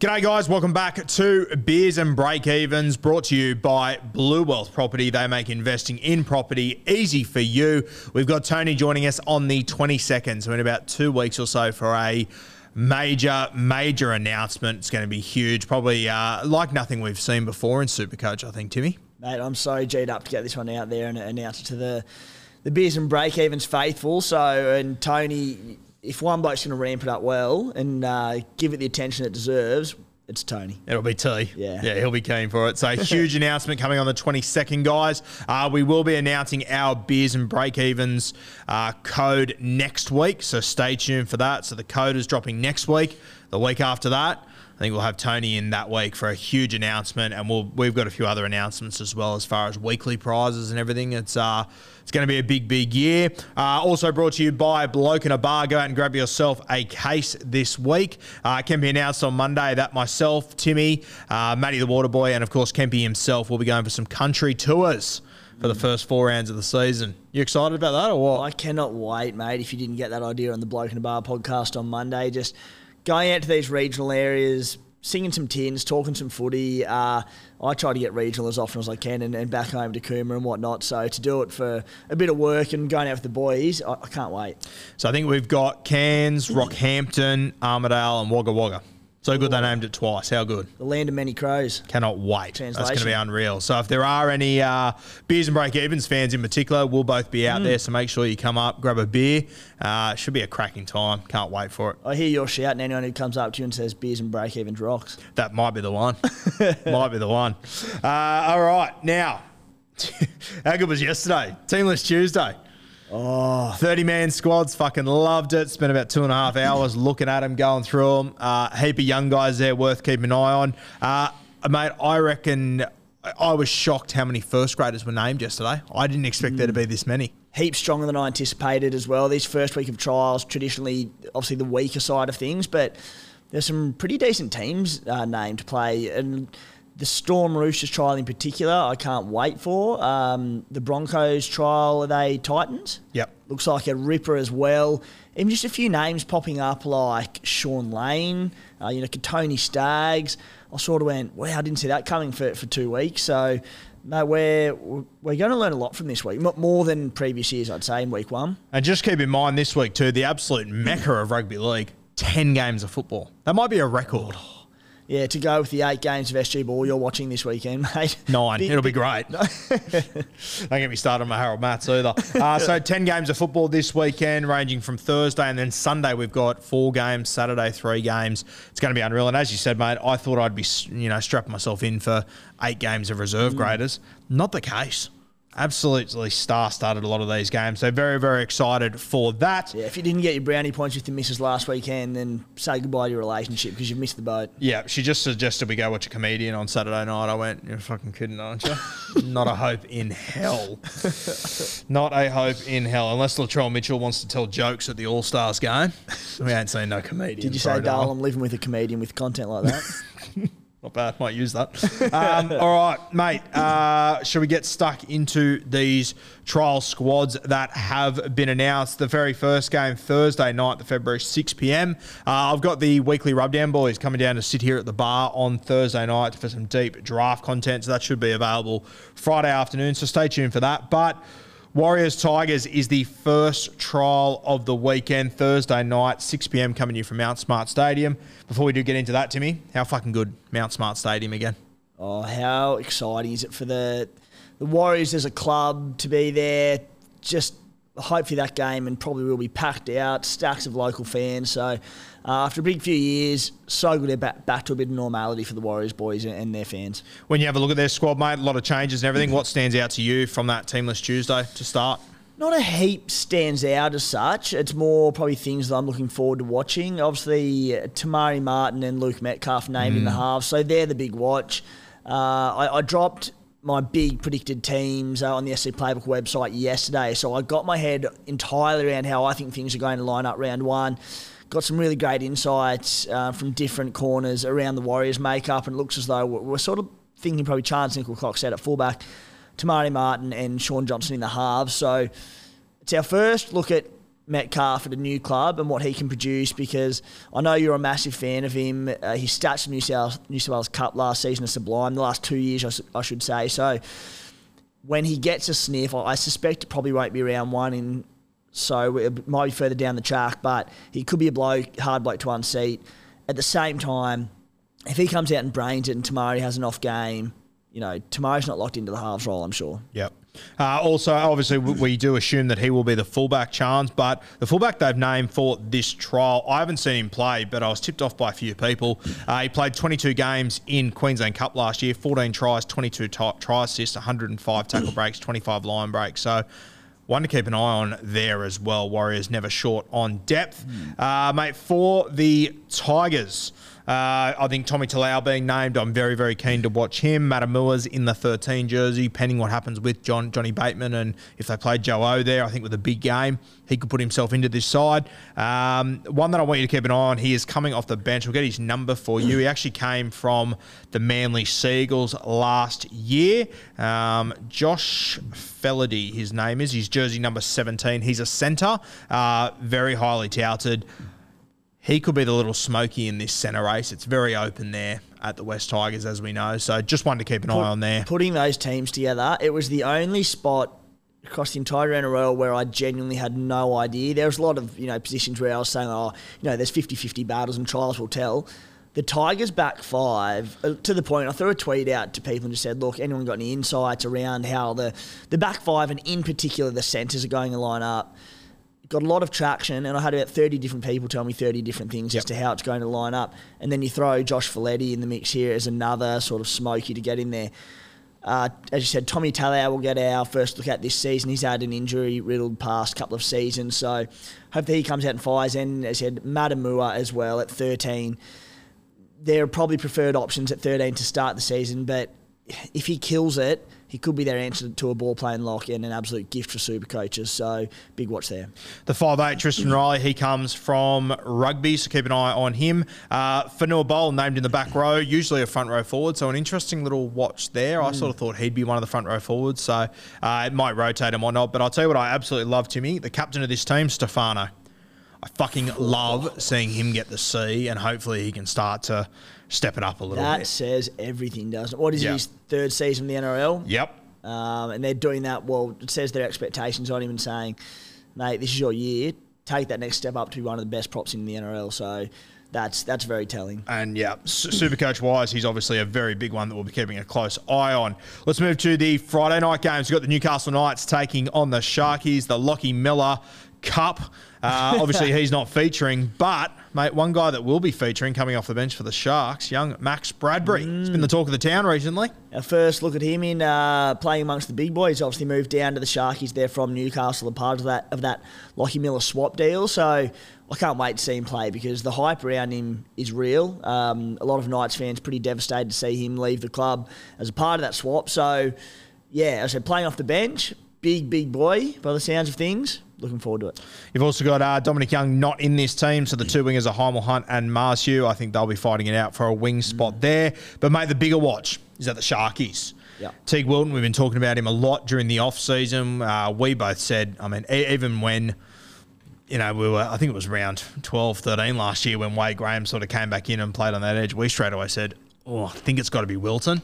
G'day, guys. Welcome back to Beers and Break Evens, brought to you by Blue Wealth Property. They make investing in property easy for you. We've got Tony joining us on the 22nd, so in about two weeks or so for a major, major announcement. It's going to be huge, probably uh, like nothing we've seen before in Supercoach, I think, Timmy. Mate, I'm so G'd up to get this one out there and announce it to the the Beers and Break Evens faithful. So, and Tony, if one bloke's going to ramp it up well and uh, give it the attention it deserves, it's Tony. It'll be T. Yeah. Yeah, he'll be keen for it. So, huge announcement coming on the 22nd, guys. Uh, we will be announcing our beers and break evens uh, code next week. So, stay tuned for that. So, the code is dropping next week. The week after that, I think we'll have Tony in that week for a huge announcement, and we'll we've got a few other announcements as well as far as weekly prizes and everything. It's uh it's going to be a big big year. Uh, also brought to you by Bloke in a Bar. Go out and grab yourself a case this week. Uh, can be announced on Monday that myself, Timmy, uh, Matty the Waterboy, and of course Kempy himself will be going for some country tours for the first four rounds of the season. You excited about that or what? I cannot wait, mate. If you didn't get that idea on the Bloke in a Bar podcast on Monday, just going out to these regional areas, singing some tins, talking some footy. Uh, I try to get regional as often as I can and, and back home to Cooma and whatnot. So to do it for a bit of work and going out with the boys, I, I can't wait. So I think we've got Cairns, Rockhampton, Armidale, and Wagga Wagga. So good they named it twice. How good? The land of many crows. Cannot wait. That's going to be unreal. So if there are any uh, Beers and Break Evens fans in particular, we'll both be Mm. out there. So make sure you come up, grab a beer. Uh, should be a cracking time. Can't wait for it. I hear your shout, and anyone who comes up to you and says beers and break even rocks. That might be the one. might be the one. Uh, all right. Now, how good was yesterday? Teamless Tuesday. Oh. 30 man squads, fucking loved it. Spent about two and a half hours looking at them, going through them. Uh, heap of young guys there worth keeping an eye on. Uh, mate, I reckon I was shocked how many first graders were named yesterday. I didn't expect there to be this many. Heaps stronger than I anticipated as well. These first week of trials, traditionally, obviously the weaker side of things, but there's some pretty decent teams uh, named to play. And the Storm Roosters trial in particular, I can't wait for. Um, the Broncos trial, are they Titans? Yep. Looks like a ripper as well. Even just a few names popping up like Shaun Lane, uh, you know, Tony Staggs. I sort of went, wow, I didn't see that coming for, for two weeks. So, no, we're, we're going to learn a lot from this week, more than previous years, I'd say, in week one. And just keep in mind this week, too, the absolute mecca of rugby league 10 games of football. That might be a record. Yeah, to go with the eight games of SG Ball you're watching this weekend, mate. Nine. Big- It'll be great. Don't get me started on my Harold Matts either. Uh, so 10 games of football this weekend, ranging from Thursday and then Sunday we've got four games, Saturday three games. It's going to be unreal. And as you said, mate, I thought I'd be, you know, strapping myself in for eight games of reserve graders. Not the case. Absolutely star-started a lot of these games. So very, very excited for that. Yeah, if you didn't get your brownie points with the missus last weekend, then say goodbye to your relationship because you've missed the boat. Yeah, she just suggested we go watch a comedian on Saturday night. I went, you're fucking kidding, aren't you? Not a hope in hell. Not a hope in hell. Unless Latrell Mitchell wants to tell jokes at the All Stars game. We ain't seen no comedian. Did you say, darling. I'm living with a comedian with content like that? Not bad. Might use that. Um, all right, mate. Uh, shall we get stuck into these trial squads that have been announced? The very first game Thursday night, the February 6 p.m. Uh, I've got the weekly rubdown boys coming down to sit here at the bar on Thursday night for some deep draft content. So that should be available Friday afternoon. So stay tuned for that. But Warriors Tigers is the first trial of the weekend, Thursday night, 6 p.m. coming to you from Mount Smart Stadium. Before we do get into that, Timmy, how fucking good Mount Smart Stadium again? oh, how exciting is it for the the Warriors as a club to be there? Just hopefully that game and probably will be packed out, stacks of local fans. So uh, after a big few years, so good to back, back to a bit of normality for the Warriors boys and, and their fans. When you have a look at their squad, mate, a lot of changes and everything. What stands out to you from that Teamless Tuesday to start? Not a heap stands out as such. It's more probably things that I'm looking forward to watching. Obviously, Te Maire Martin and Luke Metcalf named in the halves, so they're the big watch. Uh, I, I dropped my big predicted teams uh, on the SC Playbook website yesterday, so I got my head entirely around how I think things are going to line up round one. Got some really great insights uh, from different corners around the Warriors makeup, and it looks as though we're, sort of thinking probably Charnze Nicoll-Klokstad's out at fullback. Te Maire Martin and Shaun Johnson in the halves. So it's our first look at Metcalf at a new club and what he can produce because I know you're a massive fan of him. Uh, his stats in New South, New South Wales Cup last season are sublime, the last two years, I should say. So when he gets a sniff, I I suspect it probably won't be round one in. So it might be further down the track, but he could be a bloke, hard bloke to unseat. At the same time, if he comes out and brains it and Te Maire has an off game, you know, Te Maire's not locked into the halves role, I'm sure. Yep. Uh, also, obviously, we do assume that he will be the fullback chance, but the fullback they've named for this trial, I haven't seen him play, but I was tipped off by a few people. Uh, he played 22 games in Queensland Cup last year, 14 tries, 22 t- try assists, 105 tackle breaks, 25 line breaks. So, one to keep an eye on there as well. Warriors never short on depth. Uh, mate, for the Tigers, uh, I think Tommy Talau being named, I'm very, very keen to watch him. Matamua's in the 13 jersey, pending what happens with John Johnny Bateman. And if they play Joe O there, I think with a big game, he could put himself into this side. Um, one that I want you to keep an eye on, he is coming off the bench. We'll get his number for you. He actually came from the Manly Sea Eagles last year. Um, Josh Feledy, his name is. His jersey number 17. He's a centre, uh, very highly touted he could be the little smoky in this centre race. It's very open there at the West Tigers, as we know. So just one to keep an eye on there. Putting those teams together, it was the only spot across the entire NRL where I genuinely had no idea. There was a lot of you know positions where I was saying, oh, you know, there's 50-50 battles and trials will tell. The Tigers back five uh, to the point. I threw a tweet out to people and just said, "Look, anyone got any insights around how the the back five and in particular the centres are going to line up?" Got a lot of traction, and I had about 30 different people tell me 30 different things Yep. as to how it's going to line up. And then you throw Josh Feledy in the mix here as another sort of smoky to get in there. Uh, as you said, Tommy Talau will get our first look at this season. He's had an injury riddled past couple of seasons, so hopefully he comes out and fires. And as I said, Matamua as well at 13. They're probably preferred options at 13 to start the season, but if he kills it, he could be their answer to a ball playing lock and an absolute gift for super coaches. So big watch there. The 5'8", Tristan Riley, he comes from rugby, so keep an eye on him. Uh, Fonua Pole named in the back row, usually a front row forward, so an interesting little watch there. I sort of thought he'd be one of the front row forwards, so uh, it might rotate him or not. But I'll tell you what I absolutely love, Timmy, the captain of this team, Stefano. I fucking love seeing him get the C, and hopefully he can start to step it up a little bit. That bit. says everything, doesn't it? What is Yeah. his third season in the NRL? Yep. Um, and they're doing that. Well, it says their expectations on him and saying, mate, this is your year. Take that next step up to be one of the best props in the NRL. So that's that's very telling. And yeah, super coach wise, he's obviously a very big one that we'll be keeping a close eye on. Let's move to the Friday night games. We've got the Newcastle Knights taking on the Sharkies, the Lockie Miller Cup. Uh, obviously, he's not featuring, but mate, one guy that will be featuring coming off the bench for the Sharks, young Max Bradbury. He's been the talk of the town recently. Our first look at him in uh, playing amongst the big boys. Obviously moved down to the Sharkies. They're from Newcastle, a part of that of that Lockie Miller swap deal. So I can't wait to see him play because the hype around him is real. Um, a lot of Knights fans pretty devastated to see him leave the club as a part of that swap. So yeah, as I said, playing off the bench, big big boy by the sounds of things. Looking forward to it. You've also got uh, Dominic Young not in this team, so the two wingers are Hymel Hunt and Marzhew. I think they'll be fighting it out for a wing spot there. But mate, the bigger watch is at the Sharkies. Yeah. Teague Wilton, we've been talking about him a lot during the off season. Uh, we both said, I mean, e- even when you know, we were, I think it was round 12, 13 last year when Wade Graham sort of came back in and played on that edge. We straight away said, oh, I think it's got to be Wilton.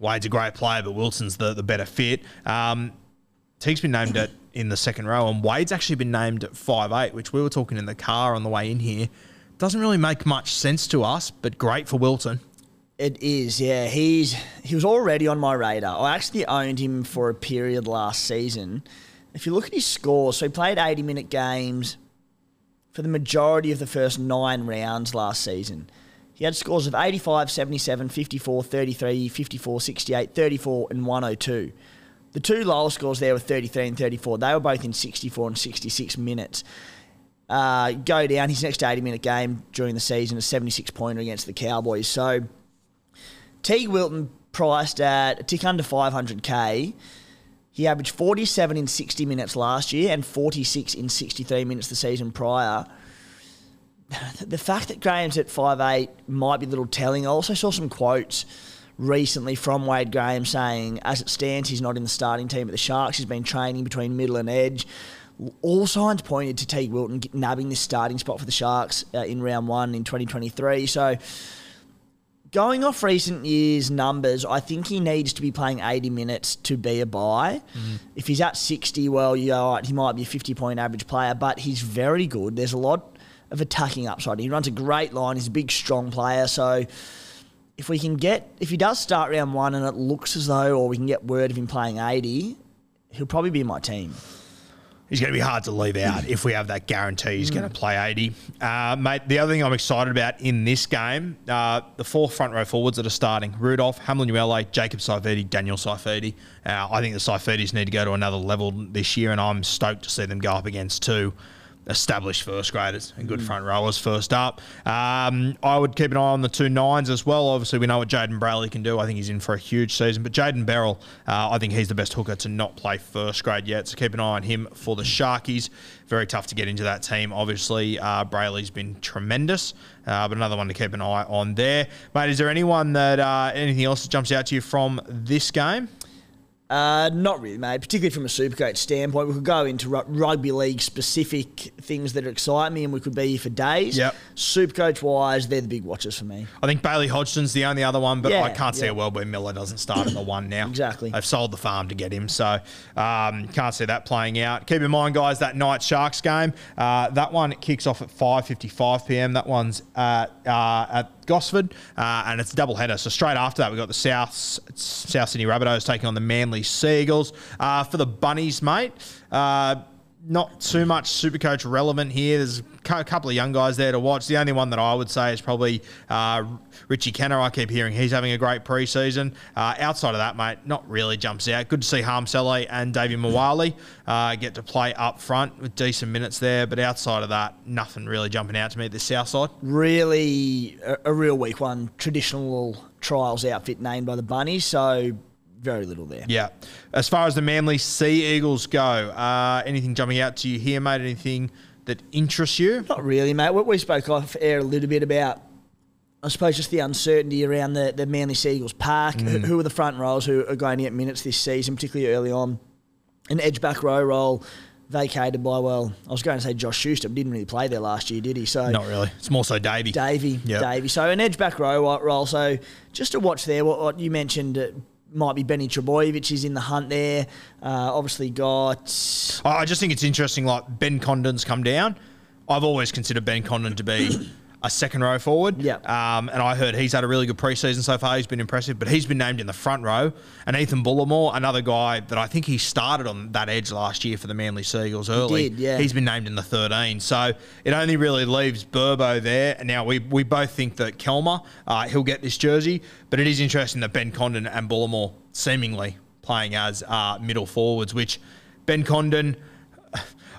Wade's a great player, but Wilson's the, the better fit. Um, Teague's been named at in the second row, and Wade's actually been named at five eight, which we were talking in the car on the way in here. Doesn't really make much sense to us, but great for Wilton. It is, yeah. He's he was already on my radar. I actually owned him for a period last season. If you look at his scores, so he played 80 minute games for the majority of the first nine rounds last season. He had scores of 85, 77, 54, 33, 54, 68, 34, and 102. The two lowest scores there were 33 and 34. They were both in 64 and 66 minutes. Uh, go down his next 80 minute game during the season, a 76 pointer against the Cowboys. So Teague Wilton priced at a tick under 500k. He averaged 47 in 60 minutes last year and 46 in 63 minutes the season prior. The fact that Graham's at 5'8 might be a little telling. I also saw some quotes recently from Wade Graham saying, as it stands, he's not in the starting team at the Sharks. He's been training between middle and edge. all signs pointed to Teague Wilton nabbing this starting spot for the Sharks uh, in round one in 2023. So, going off recent years' numbers, I think he needs to be playing 80 minutes to be a buy. Mm. If he's at 60, well, you go, right, he might be a 50 point average player, but he's very good. There's a lot of attacking upside. He runs a great line. He's a big, strong player. So, if we can get, if he does start round one and it looks as though, or we can get word of him playing 80, he'll probably be my team he's going to be hard to leave out if we have that guarantee he's mm. going to play 80. Uh, mate, the other thing I'm excited about in this game, uh, the four front row forwards that are starting Rudolf, Hamlin Uele, Jacob Saifiti, Daniel Saifiti. Uh, I think the Saifitis need to go to another level this year, and I'm stoked to see them go up against two established first graders and good mm. front rowers first up. Um, I would keep an eye on the two nines as well. Obviously, we know what Jayden Brailey can do. I think he's in for a huge season. But Jayden Berrell, uh, I think he's the best hooker to not play first grade yet. So keep an eye on him for the Sharkies. Very tough to get into that team. Obviously, uh, Brailey's been tremendous, uh, but another one to keep an eye on there. Mate, is there anyone that uh, anything else that jumps out to you from this game? Uh, not really, mate. Particularly from a supercoach standpoint, we could go into rugby league specific things that excite me, and we could be here for days. Yep. Supercoach wise, they're the big watchers for me. I think Bailey Hodgson's the only other one, but yeah, I can't see a world where Miller doesn't start at the one now. exactly. They've sold the farm to get him, so um, can't see that playing out. Keep in mind, guys, that night Sharks game, uh, that one kicks off at 5:55 p.m. That one's at, uh, at Gosford, uh, and it's a double header. So straight after that, we've got the South South Sydney Rabbitohs taking on the Manly Sea Eagles. Uh, for the Bunnies, mate, uh, not too much super coach relevant here. There's a couple of young guys there to watch. The only one that I would say is probably uh, Richie Kennar. I keep hearing he's having a great preseason. Uh, outside of that, mate, not really jumps out. Good to see Hame Sele and Davvy Moale uh, get to play up front with decent minutes there. But outside of that, nothing really jumping out to me at the south side. Really, a, a real weak one. Traditional trials outfit named by the Bunnies. So very little there. Yeah. As far as the Manly Sea Eagles go, uh, anything jumping out to you here, mate? Anything that interests you? Not really, mate. We, we spoke off air a little bit about, I suppose, just the uncertainty around the, the Manly Sea Eagles pack. Mm. Who are the front rows who are going to get minutes this season, particularly early on? An edge back row role vacated by well, I was going to say Josh Schuster, but didn't really play there last year, did he? So not really. It's more so Davey. Davey, yep. Davey. So an edge back row role. So just to watch there, what, what you mentioned, uh, might be Benny Trbojevic is in the hunt there. Uh, obviously got. I just think it's interesting. Like Ben Condon's come down. I've always considered Ben Condon to be a second row forward. Yeah. Um, and I heard he's had a really good preseason so far. He's been impressive, but he's been named in the front row. And Ethan Bullemor, another guy that I think he started on that edge last year for the Manly Sea Eagles early. He did, yeah. He's been named in the 13. So it only really leaves Burbo there. And now we, we both think that Kelmer, uh, he'll get this jersey. But it is interesting that Ben Condon and Bullemor seemingly playing as uh, middle forwards, which Ben Condon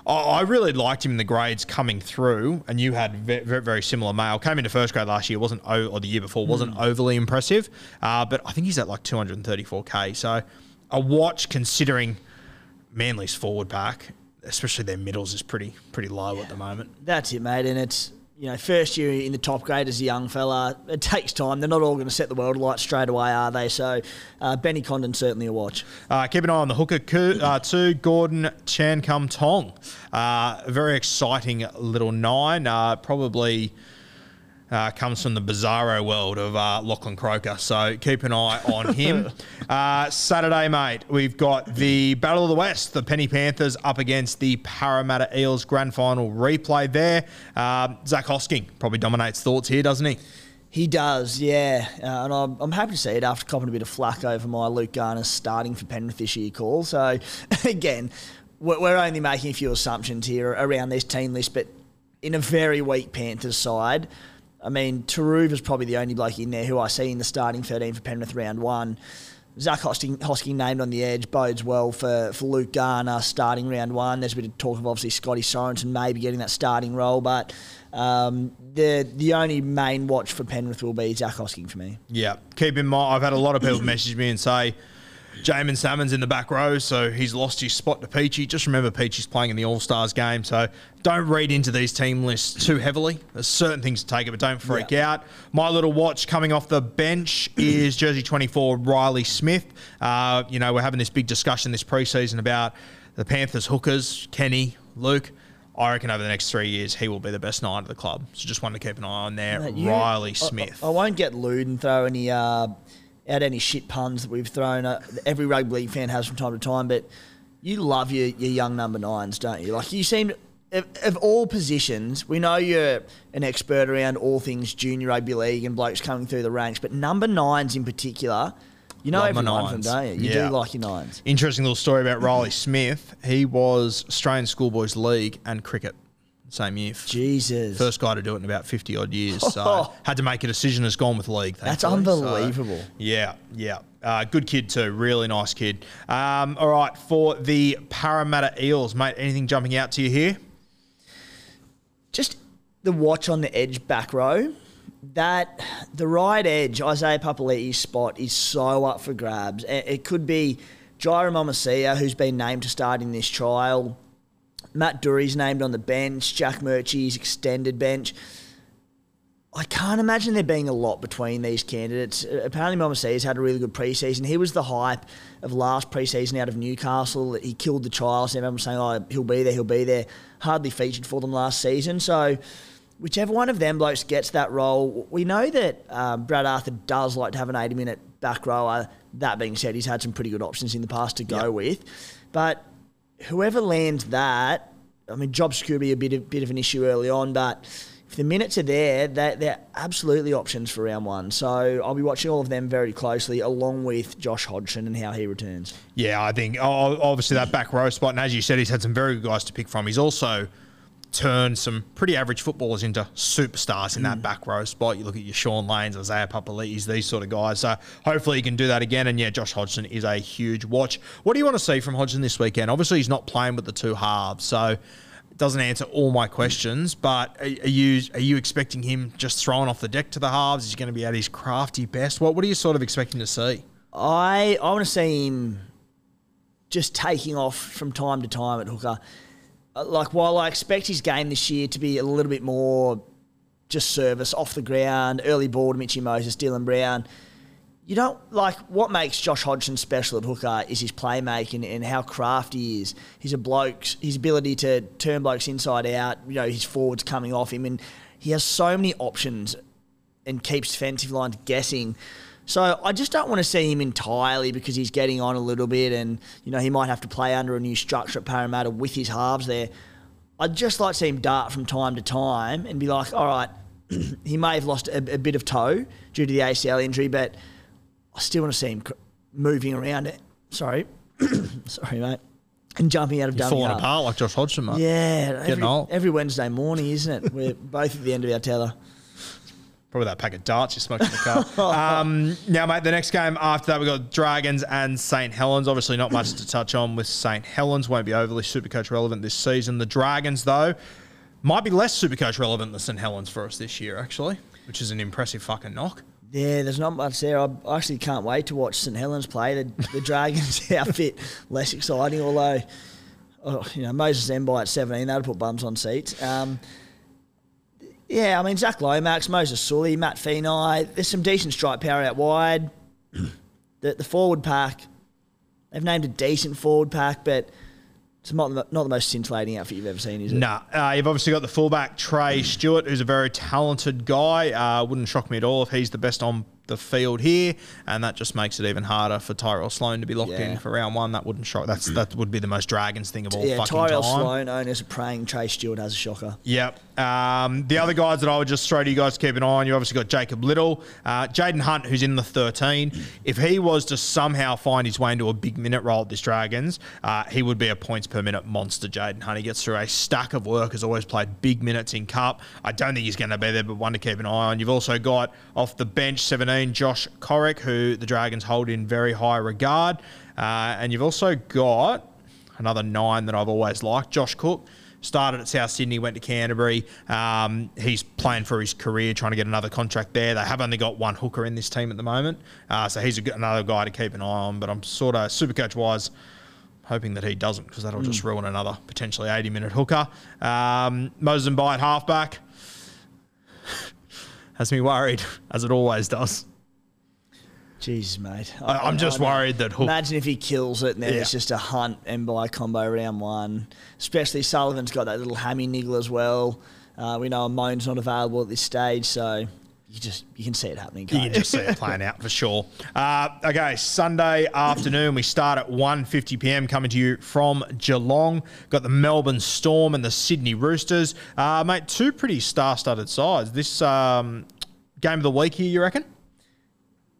I really liked him in the grades coming through, and you had very, very similar male. Came into first grade last year, wasn't or the year before, wasn't mm. overly impressive, uh, but I think he's at like 234k. So a watch considering Manly's forward pack, especially their middles, is pretty pretty low yeah. at the moment. That's it, mate, and it's you know, first year in the top grade as a young fella, it takes time. They're not all going to set the world alight straight away, are they? So, uh, Benny Condon certainly a watch. Uh, keep an eye on the hooker uh, too. Gordon Chan Kum Tong, uh, very exciting little nine. Uh, probably uh, comes from the bizarro world of uh, Lachlan Croker. So keep an eye on him. uh, Saturday, mate, we've got the Battle of the West, the Penny Panthers up against the Parramatta Eels grand final replay there. Uh, Zac Hosking probably dominates thoughts here, doesn't he? He does, yeah. Uh, and I'm, I'm, happy to see it after copping a bit of flack over my Luke Garner starting for Penrith this year call. So, again, we're only making a few assumptions here around this team list, but in a very weak Panthers side, I mean, is probably the only bloke in there who I see in the starting 13 for Penrith round one. Zac Hosking, Hosking named on the edge bodes well for, for Luke Garner starting round one. There's a bit of talk of obviously Scotty Sorensen maybe getting that starting role, but um, the the only main watch for Penrith will be Zac Hosking for me. Yeah, keep in mind, I've had a lot of people message me and say Jaeman Salmon's in the back row, so he's lost his spot to Peachy. Just remember Peachy's playing in the All Stars game, so don't read into these team lists too heavily. There's certain things to take it, but don't freak yeah. out. My little watch coming off the bench is Jersey 24 Riley Smith. Uh, you know, we're having this big discussion this preseason about the Panthers hookers, Kenny, Luke, I reckon over the next three years he will be the best nine of the club. So just one to keep an eye on there. Mate, you- Riley I- Smith. I, I won't get lewd and throw any uh, out any shit puns that we've thrown. Uh, every rugby league fan has from time to time, but you love your, your young number nines, don't you? Like you seem of, of all positions, we know you're an expert around all things junior rugby league and blokes coming through the ranks, but number nines in particular, you know Love every one of them, nines. don't you? You Yeah. do like your nines. Interesting little story about Riley Smith. He was Australian Schoolboys League and cricket same year. Jesus, First guy to do it in about 50 odd years. So had to make a decision, has gone with league. That's thankfully. So, unbelievable. yeah, yeah. Uh, good kid too. Really nice kid. Um, all right, for the Parramatta Eels, mate, anything jumping out to you here? just the watch on the edge back row. That the right edge, Isaiah Papali'i's spot is so up for grabs. It, could be Jirah Momoisea, who's been named to start in this trial. Matt Doorey's named on the bench. Jack Murchie's extended bench. I can't imagine there being a lot between these candidates. Uh, Apparently, Momoisea's had a really good preseason. He was the hype of last preseason out of Newcastle. He killed the trials. Everyone was saying, "Oh, he'll be there, he'll be there." Hardly featured for them last season. So, whichever one of them blokes gets that role, we know that um, Brad Arthur does like to have an 80-minute back rower. That being said, he's had some pretty good options in the past to go Yep. with. But whoever lands that, I mean, job security a bit of, bit of an issue early on, but if the minutes are there, they're, they're absolutely options for round one. So I'll be watching all of them very closely, along with Josh Hodgson and how he returns. Yeah, I think obviously that back row spot, and as you said, he's had some very good guys to pick from. He's also turned some pretty average footballers into superstars in that mm. back row spot. You look at your Shaun Lanes, Isaiah Papali'is, these sort of guys. So hopefully he can do that again. And yeah, Josh Hodgson is a huge watch. What do you want to see from Hodgson this weekend? Obviously, he's not playing with the two halves, so it doesn't answer all my questions. But are, are you are you expecting him just throwing off the deck to the halves? Is he going to be at his crafty best? What what are you sort of expecting to see? I I want to see him just taking off from time to time at hooker. Uh, Like while I expect his game this year to be a little bit more just service off the ground, early ball to Mitchy Moses, Dylan Brown. You don't like what makes Josh Hodgson special at hooker is his playmaking and how crafty he is. He's a bloke, his ability to turn blokes inside out. You know his forwards coming off him, and he has so many options and keeps defensive lines guessing. So I just don't want to see him entirely because he's getting on a little bit, and you know he might have to play under a new structure at Parramatta with his halves there. I'd just like to see him dart from time to time and be like, all right, he may have lost a, a bit of toe due to the ACL injury, but I still want to see him moving around it. Sorry, sorry, mate, and jumping out of You're falling half. apart like Josh Hodgson, mate. Yeah, every, every Wednesday morning, isn't it? We're both at the end of our tether. Probably that pack of darts you smoked in the car. um, now, mate, the next game after that, we've got Dragons and St. Helens. Obviously, not much to touch on with St. Helens. Won't be overly Supercoach relevant this season. The Dragons, though, might be less Supercoach relevant than St. Helens for us this year, actually, which is an impressive fucking knock. Yeah, there's not much there. I actually can't wait to watch St Helens play. The, the Dragons outfit less exciting, although oh, you know Moses Mbye at 17, that'll put bums on seats. Um, yeah, I mean Zac Lomax, Moses Suli, Matt Feeney. There's some decent strike power out wide. the the forward pack, they've named a decent forward pack, but it's not the, not the most scintillating outfit you've ever seen, is it? Nah, uh, you've obviously got the fullback Trey Stewart, who's a very talented guy. Uh, wouldn't shock me at all if he's the best on the field here, and that just makes it even harder for Tyrell Sloan to be locked Yeah. in for round one. That wouldn't shock. That's that would be the most Dragons thing of all Yeah, fucking Tyrell time. Sloan, owners are praying Trey Stewart has a shocker. Yep. Um, the other guys that I would just throw to you guys to keep an eye on, you obviously got Jacob Little, uh, Jaiyden Hunt, who's in the 13. If he was to somehow find his way into a big minute role at this Dragons, uh, he would be a points per minute monster, Jaiyden Hunt. He gets through a stack of work, has always played big minutes in Cup. I don't think he's going to be there, but one to keep an eye on. You've also got off the bench 17, Josh Corrick, who the Dragons hold in very high regard. Uh, and you've also got another nine that I've always liked, Josh Cook. Started at South Sydney, went to Canterbury. Um, he's playing for his career, trying to get another contract there. They have only got one hooker in this team at the moment, uh, so he's a, another guy to keep an eye on. But I'm sort of super coach wise hoping that he doesn't because that'll just ruin another potentially 80 minute hooker. Um, Moses Mbye at halfback has me worried, as it always does. Jesus, mate. I, I'm just worried that Hook. Imagine if he kills it and then Yeah. it's just a hunt and Mbye combo round one. Especially Sullivan's got that little hammy niggle as well. Uh, we know Moan's not available at this stage, so you just you can see it happening. You Can't can just see it playing out for sure. Uh, okay, Sunday afternoon, we start at 1.50 p.m. coming to you from Geelong. Got the Melbourne Storm and the Sydney Roosters. Uh, mate, two pretty star-studded sides. This um, game of the week here, you reckon?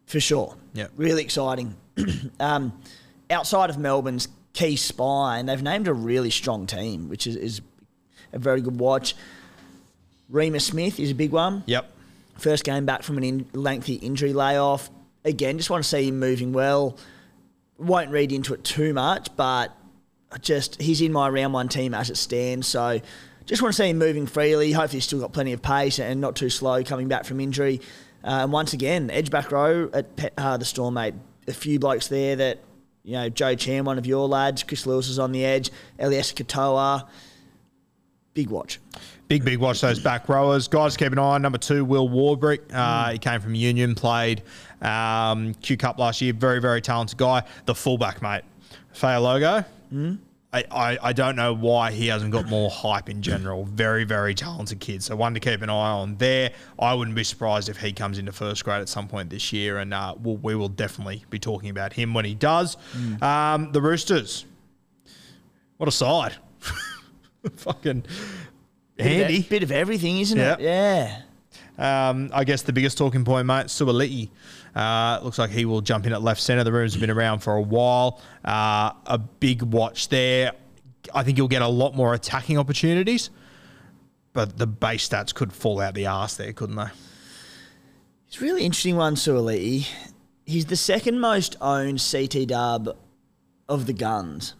For sure. Yeah. Really exciting. um, outside of Melbourne's key spine, they've named a really strong team, which is, is a very good watch. Reimis Smith is a big one. Yep. First game back from an in, lengthy injury layoff. Again, just want to see him moving well. Won't read into it too much, but just he's in my round one team as it stands. So just want to see him moving freely. Hopefully, he's still got plenty of pace and not too slow coming back from injury. Uh, and once again, edge back row at Pe- uh, the Storm, mate. A few blokes there that, you know, Joe Chan, one of your lads. Chris Lewis is on the edge. Eliesa Katoa. Big watch. Big, big watch those back rowers. Guys, keep an eye on number two, Will Warbrick. Uh, He came from Union, played um, Q Cup last year. Very, very talented guy. The fullback, mate. Fa'alogo. I, I, I don't know why he hasn't got more hype in general. Very, very talented kid. So one to keep an eye on there. I wouldn't be surprised if he comes into first grade at some point this year, and uh, we'll, we will definitely be talking about him when he does. Um, the Roosters. What a side. Fucking handy. Bit of, bit of everything, isn't Yep. it? Yeah. Um, I guess the biggest talking point, mate, Suaalii. Uh, looks like he will jump in at left centre. The room's been around for a while. Uh, a big watch there. I think you'll get a lot more attacking opportunities, but the base stats could fall out the arse there, couldn't they? It's really interesting one, Suaalii. He's the second most owned CT dub of the guns,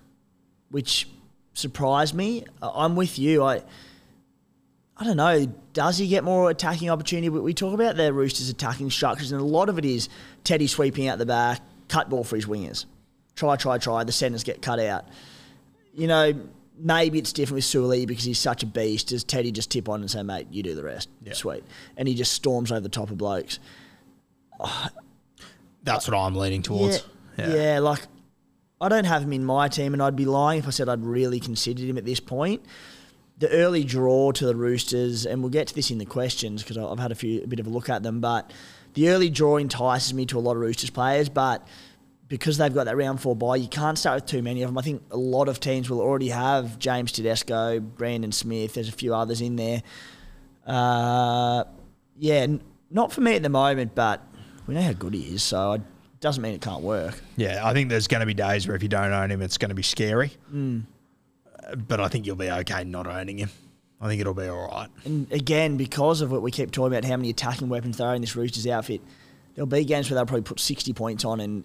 which surprised me. I'm with you. I I don't know. Does he get more attacking opportunity? We- We talk about the Roosters' attacking structures, and a lot of it is Teddy sweeping out the back, cut ball for his wingers. Try, try, try. The centers get cut out. You know, maybe it's different with Suoli because he's such a beast. Does Teddy just tip on and say, mate, you do the rest? Yeah. Sweet. And he just storms over the top of blokes. That's what I'm leaning towards. Yeah, yeah. like I don't have him in my team, and I'd be lying if I said I'd really considered him at this point. The early draw to the Roosters, and we'll get to this in the questions because I've had a few a bit of a look at them, but the early draw entices me to a lot of Roosters players, but because they've got that round four bye, you can't start with too many of them. I think a lot of teams will already have James Tedesco, Brandon Smith. There's a few others in there. Uh, yeah, n- not for me at the moment, but we know how good he is, so it doesn't mean it can't work. Yeah, I think there's going to be days where if you don't own him, it's going to be scary. Uh, But I think you'll be okay not owning him. I think it'll be all right. And again, because of what we keep talking about, how many attacking weapons there are in this Roosters outfit, there'll be games where they'll probably put 60 points on and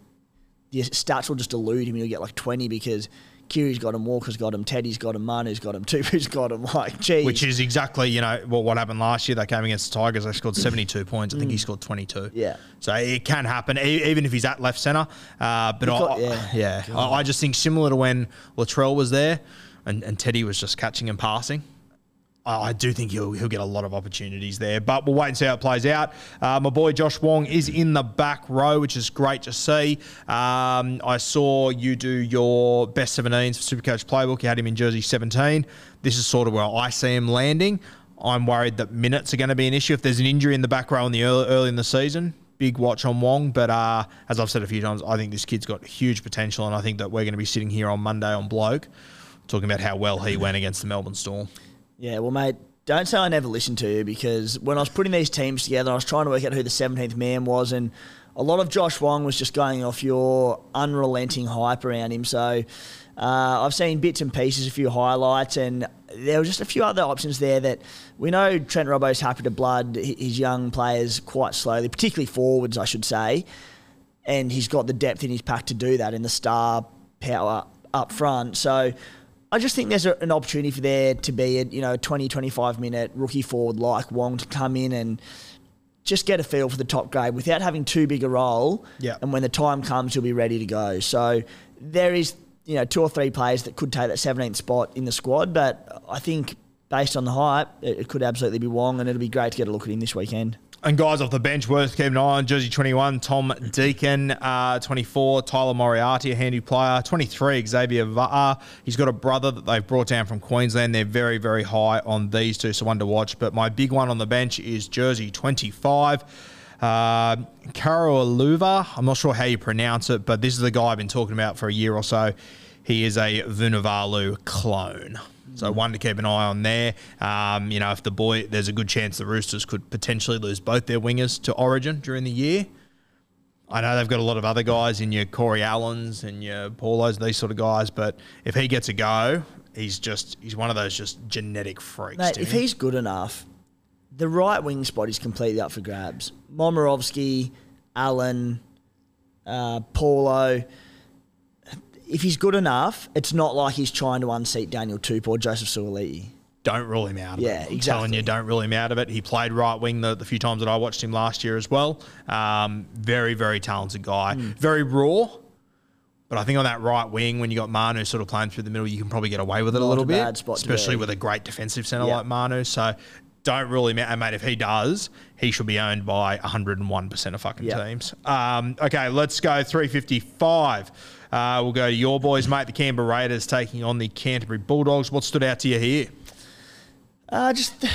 the stats will just elude him. He'll get like 20 because Keary's got him, Walker's got him, Teddy's got him, Manu's got him, Tupou's got him. Like, geez. Which is exactly, you know, what, what happened last year. They came against the Tigers. They scored 72 points. I think he scored 22. Yeah. So it can happen, e- even if he's at left centre. Uh, but got- yeah, yeah. yeah. I, I just think similar to when Latrell was there and, and Teddy was just catching and passing. I do think he'll he'll get a lot of opportunities there, but we'll wait and see how it plays out. Uh, my boy Josh Wong is in the back row, which is great to see. Um, I saw you do your best 17s for Supercoach Playbook. You had him in jersey 17. This is sort of where I see him landing. I'm worried that minutes are going to be an issue if there's an injury in the back row in the early, early in the season. Big watch on Wong, but uh, as I've said a few times, I think this kid's got huge potential, and I think that we're going to be sitting here on Monday on Bloke talking about how well he went against the Melbourne Storm. Yeah, well, mate, don't say I never listened to you because when I was putting these teams together, I was trying to work out who the 17th man was, and a lot of Josh Wong was just going off your unrelenting hype around him. So uh, I've seen bits and pieces, a few highlights, and there were just a few other options there that we know Trent Robbo's happy to blood his young players quite slowly, particularly forwards, I should say and he's got the depth in his pack to do that in the star power up front. So I just think there's a, an opportunity for there to be a you know 20 25 minute rookie forward like Wong to come in and just get a feel for the top grade without having too big a role. Yeah. And when the time comes, he'll be ready to go. So there is you know two or three players that could take that 17th spot in the squad, but I think based on the hype, it, it could absolutely be Wong, and it'll be great to get a look at him this weekend. And guys off the bench worth keeping an eye on. Jersey 21, Tom Deacon. Uh, 24, Tyler Moriarty, a handy player. 23, Xavier Var. He's got a brother that they've brought down from Queensland. They're very, very high on these two, so one to watch. But my big one on the bench is Jersey 25. Uh, Karaluva, I'm not sure how you pronounce it, but this is the guy I've been talking about for a year or so. He is a Vunivalu clone. So one to keep an eye on there. Um, you know, if the boy, there's a good chance the Roosters could potentially lose both their wingers to Origin during the year. I know they've got a lot of other guys in your Corey Allens and your Paulos, these sort of guys, but if he gets a go, he's just he's one of those just genetic freaks. Mate, if he's good enough, the right wing spot is completely up for grabs. Momorovsky, Allen, uh, Paulo. If he's good enough, it's not like he's trying to unseat Daniel Tupou or Joseph Suaalii. don't rule him out of Yeah, it. I'm telling you, don't rule him out of it. He played right wing the, the few times that I watched him last year as well. Um, very, very talented guy. Hmm. Very raw. But I think on that right wing, when you got Manu sort of playing through the middle, you can probably get away with it a little a bit, bad spot especially with a great defensive centre Yeah. like Manu. So don't rule him out. And mate, if he does, he should be owned by 101% of fucking teams. Um, okay, let's go 355. Uh, we'll go to your boys, mate. The Canberra Raiders taking on the Canterbury Bulldogs. What stood out to you here? Uh, just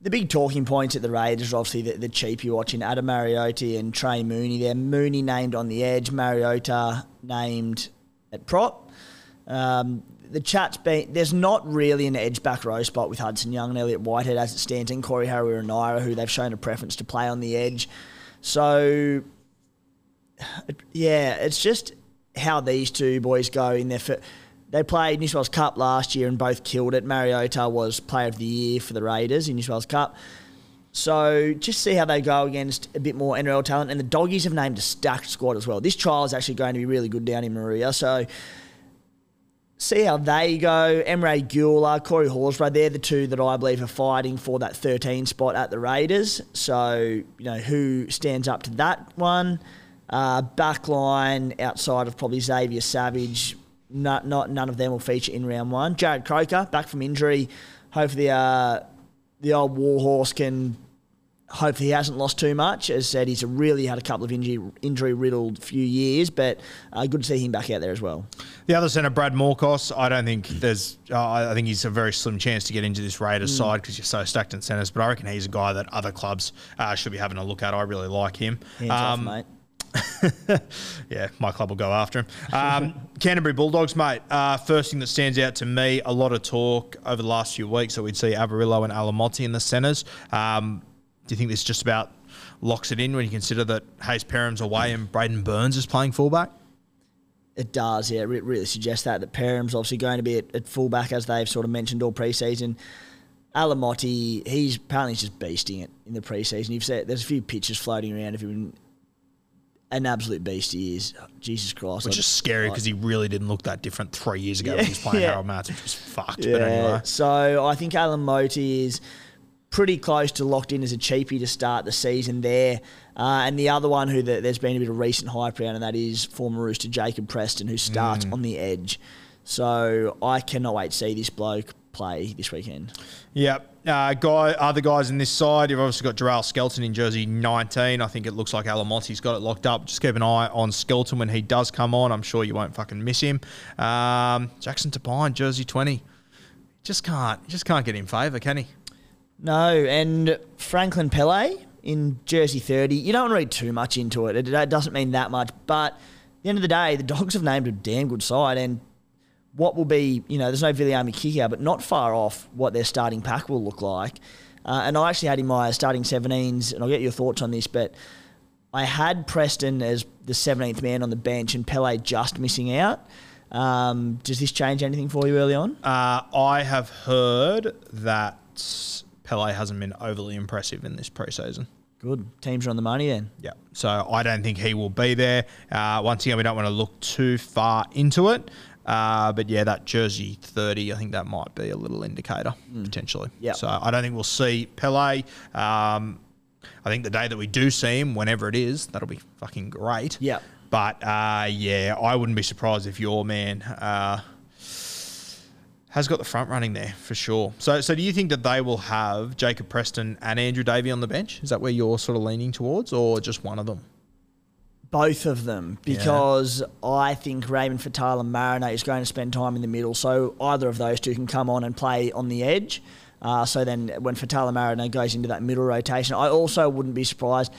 the, big talking points at the Raiders are obviously the, the cheap you're watching Ata Mariota and Trey Mooney there. Mooney named on the edge, Mariota named at prop. Um, the chat's been there's not really an edge back row spot with Hudson Young and Elliot Whitehead as it stands, and Corey Harawira-Naera, who they've shown a preference to play on the edge. So yeah, it's just how these two boys go in their. Fir- they played New South Wales Cup last year and both killed it. Mariota was Player of the Year for the Raiders in New South Wales Cup. So just see how they go against a bit more NRL talent. And the Doggies have named a stacked squad as well. This trial is actually going to be really good down in Maria. So see how they go. Emre Guler, Corey Horsburgh, they're the two that I believe are fighting for that 13 spot at the Raiders. So, you know, who stands up to that one? Uh, backline outside of probably Xavier Savage, not, not none of them will feature in round one. Jarrod Croker, back from injury. Hopefully, uh, the old Warhorse can hopefully he hasn't lost too much. As said, he's really had a couple of injury injury riddled few years, but uh, good to see him back out there as well. The other centre, Brad Morkos, I don't think there's. Uh, I think he's a very slim chance to get into this Raiders Mm. side because you're so stacked in centres. But I reckon he's a guy that other clubs uh, should be having a look at. I really like him. Um, mate. yeah, my club will go after him. Um, Canterbury Bulldogs, mate. Uh, first thing that stands out to me, a lot of talk over the last few weeks that we'd see Averillo and Alamoti in the centres. Um, do you think this just about locks it in when you consider that Hayze Perham's away and Braidon Burns is playing fullback? It does, yeah. It really suggests that that Perham's obviously going to be at, at fullback as they've sort of mentioned all preseason. Alamoti, he's apparently just beasting it in the preseason. You've said there's a few pictures floating around of him. An absolute beast he is. Jesus Christ! Which I- is scary because he really didn't look that different three years ago when he was playing Yeah. Harold Matts, which was fucked. Yeah. But anyway, So I think Alamoti is pretty close to locked in as a cheapie to start the season there. Uh, and the other one who the, there's been a bit of recent hype around, and that is former Rooster Jacob Preston, who starts Mm. on the edge. So I cannot wait to see this bloke play this weekend. Yep. Uh, guy, other guys in this side, you've obviously got Jarrell Skelton in jersey 19. I think it looks like Alamoti's got it locked up. Just keep an eye on Skelton when he does come on. I'm sure you won't fucking miss him. Um, Jackson Topine, jersey 20. Just can't, just can't get in favour, can he? No, and Franklin Pele in jersey 30. You don't want to read too much into it. It, it doesn't mean that much. But at the end of the day, the Dogs have named a damn good side. And what will be, you know, there's no Viliami Kikau but not far off what their starting pack will look like. Uh, and I actually had in my starting 17s, and I'll get your thoughts on this, but I had Preston as the 17th man on the bench and Pele just missing out. Um, does this change anything for you early on? Uh, I have heard that Pele hasn't been overly impressive in this preseason. Good. Teams are on the money then. Yeah. So I don't think he will be there. Uh, once again, we don't want to look too far into it. Uh, but yeah, that jersey 30, I think that might be a little indicator potentially. Yep. So I don't think we'll see Pele. Um, I think the day that we do see him, whenever it is, that'll be fucking great. Yeah. But uh, yeah, I wouldn't be surprised if your man uh, has got the front running there for sure. So, so do you think that they will have Jacob Preston and Andrew Davey on the bench? Is that where you're sort of leaning towards, or just one of them? Both of them because yeah. I think Raymond Faitala Mariner is going to spend time in the middle. So either of those two can come on and play on the edge. Uh, so then when Faitala Mariner goes into that middle rotation, I also wouldn't be surprised.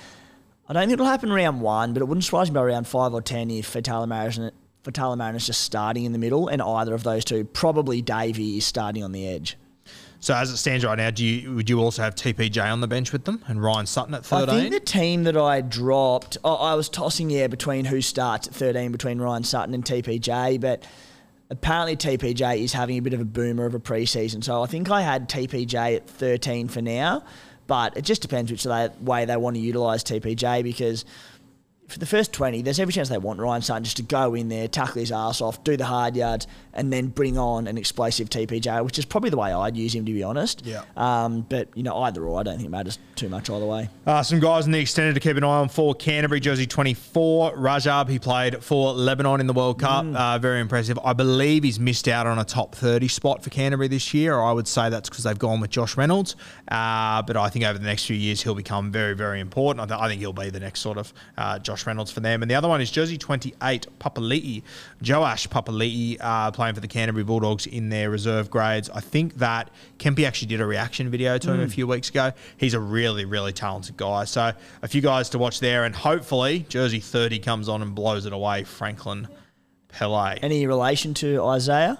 I don't think it'll happen round one, but it wouldn't surprise me by around five or ten if Faitala Mariner, Faitala Mariner is just starting in the middle and either of those two, probably Davey, is starting on the edge. So as it stands right now, do you would you also have TPJ on the bench with them and Ryan Sutton at thirteen? I think the team that I dropped, oh, I was tossing yeah between who starts at thirteen between Ryan Sutton and TPJ, but apparently TPJ is having a bit of a boomer of a preseason. So I think I had TPJ at thirteen for now, but it just depends which way they want to utilise TPJ because for the first 20, there's every chance they want Ryan Sutton just to go in there, tackle his ass off, do the hard yards, and then bring on an explosive TPJ, which is probably the way I'd use him, to be honest. Yeah. Um, but, you know, either or, I don't think it matters too much either way. Uh, some guys in the extended to keep an eye on for Canterbury, jersey 24. Rajab, he played for Lebanon in the World Cup. Mm. Uh, very impressive. I believe he's missed out on a top 30 spot for Canterbury this year, or I would say that's because they've gone with Josh Reynolds. Uh, but I think over the next few years, he'll become very, very important. I, th- I think he'll be the next sort of uh, Josh Reynolds for them. And the other one is jersey 28, Papali'i. Joash Papali'i uh, playing for the Canterbury Bulldogs in their reserve grades. I think that Kempy actually did a reaction video to him a mm. few weeks ago. He's a really, really talented guy. So a few guys to watch there. And hopefully, jersey 30 comes on and blows it away, Franklin Pele. Any relation to Isaiah?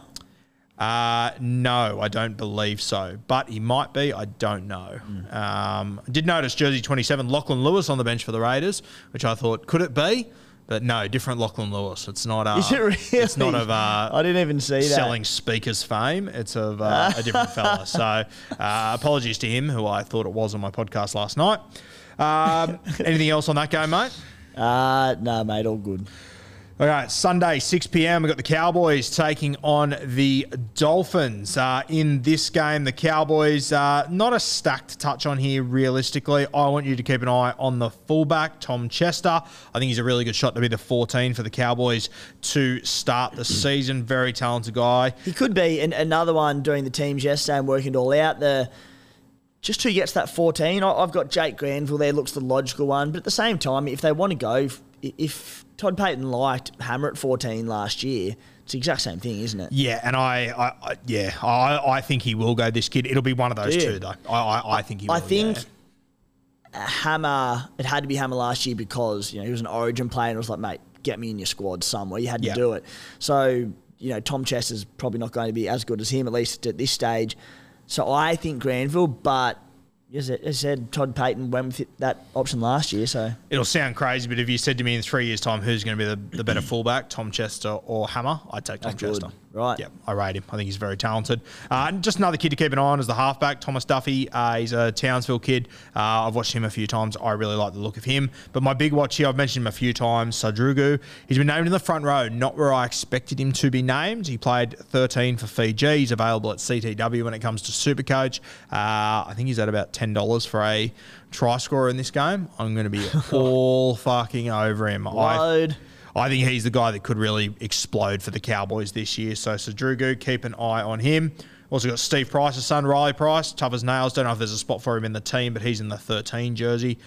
Uh, no, I don't believe so. But he might be. I don't know. Mm. Um, did notice jersey 27, Lachlan Lewis on the bench for the Raiders, which I thought, could it be? But no, different Lachlan Lewis. It's not. Uh, Is it really? It's not of. Uh, I didn't even see that selling speakers fame. It's of uh, a different fella. So uh, apologies to him, who I thought it was on my podcast last night. Um, anything else on that game, mate? Uh, no, mate, all good. All right, Sunday, 6 p.m. We've got the Cowboys taking on the Dolphins. Uh, in this game, the Cowboys, uh, not a stacked touch on here realistically. I want you to keep an eye on the fullback, Tom Chester. I think he's a really good shot to be the 14 for the Cowboys to start the season. Very talented guy. He could be and another one doing the teams yesterday and working it all out. The just who gets that 14. I've got Jake Granville there, looks the logical one. But at the same time, if they want to go, if Todd Payten liked Hammer at 14 last year. It's the exact same thing, isn't it? Yeah, and I, I, I yeah, I, I think he will go. This kid, it'll be one of those two, though. I, I, I think he. Will, I think yeah. Hammer. It had to be Hammer last year because you know he was an Origin player, and it was like, mate, get me in your squad somewhere. You had to yeah. do it. So you know, Tom Chester's probably not going to be as good as him at least at this stage. So I think Granville, but as I said, Todd Payten went with that option last year. So it'll sound crazy, but if you said to me in three years' time who's going to be the, the better fullback, Tom Chester or Hammer, I'd take Tom That's Chester. Good. Right. Yeah, I rate him. I think he's very talented. Uh, just another kid to keep an eye on is the halfback, Thomas Duffy. Uh, he's a Townsville kid. Uh, I've watched him a few times. I really like the look of him. But my big watch here, I've mentioned him a few times, Sadrugu. He's been named in the front row, not where I expected him to be named. He played 13 for Fiji. He's available at CTW when it comes to Supercoach. Uh, I think he's at about $10 for a try scorer in this game. I'm going to be all fucking over him. Load. I, I think he's the guy that could really explode for the Cowboys this year. So Sadrugu, keep an eye on him. Also got Steve Price's son, Riley Price, tough as nails. Don't know if there's a spot for him in the team, but he's in the 13 jersey.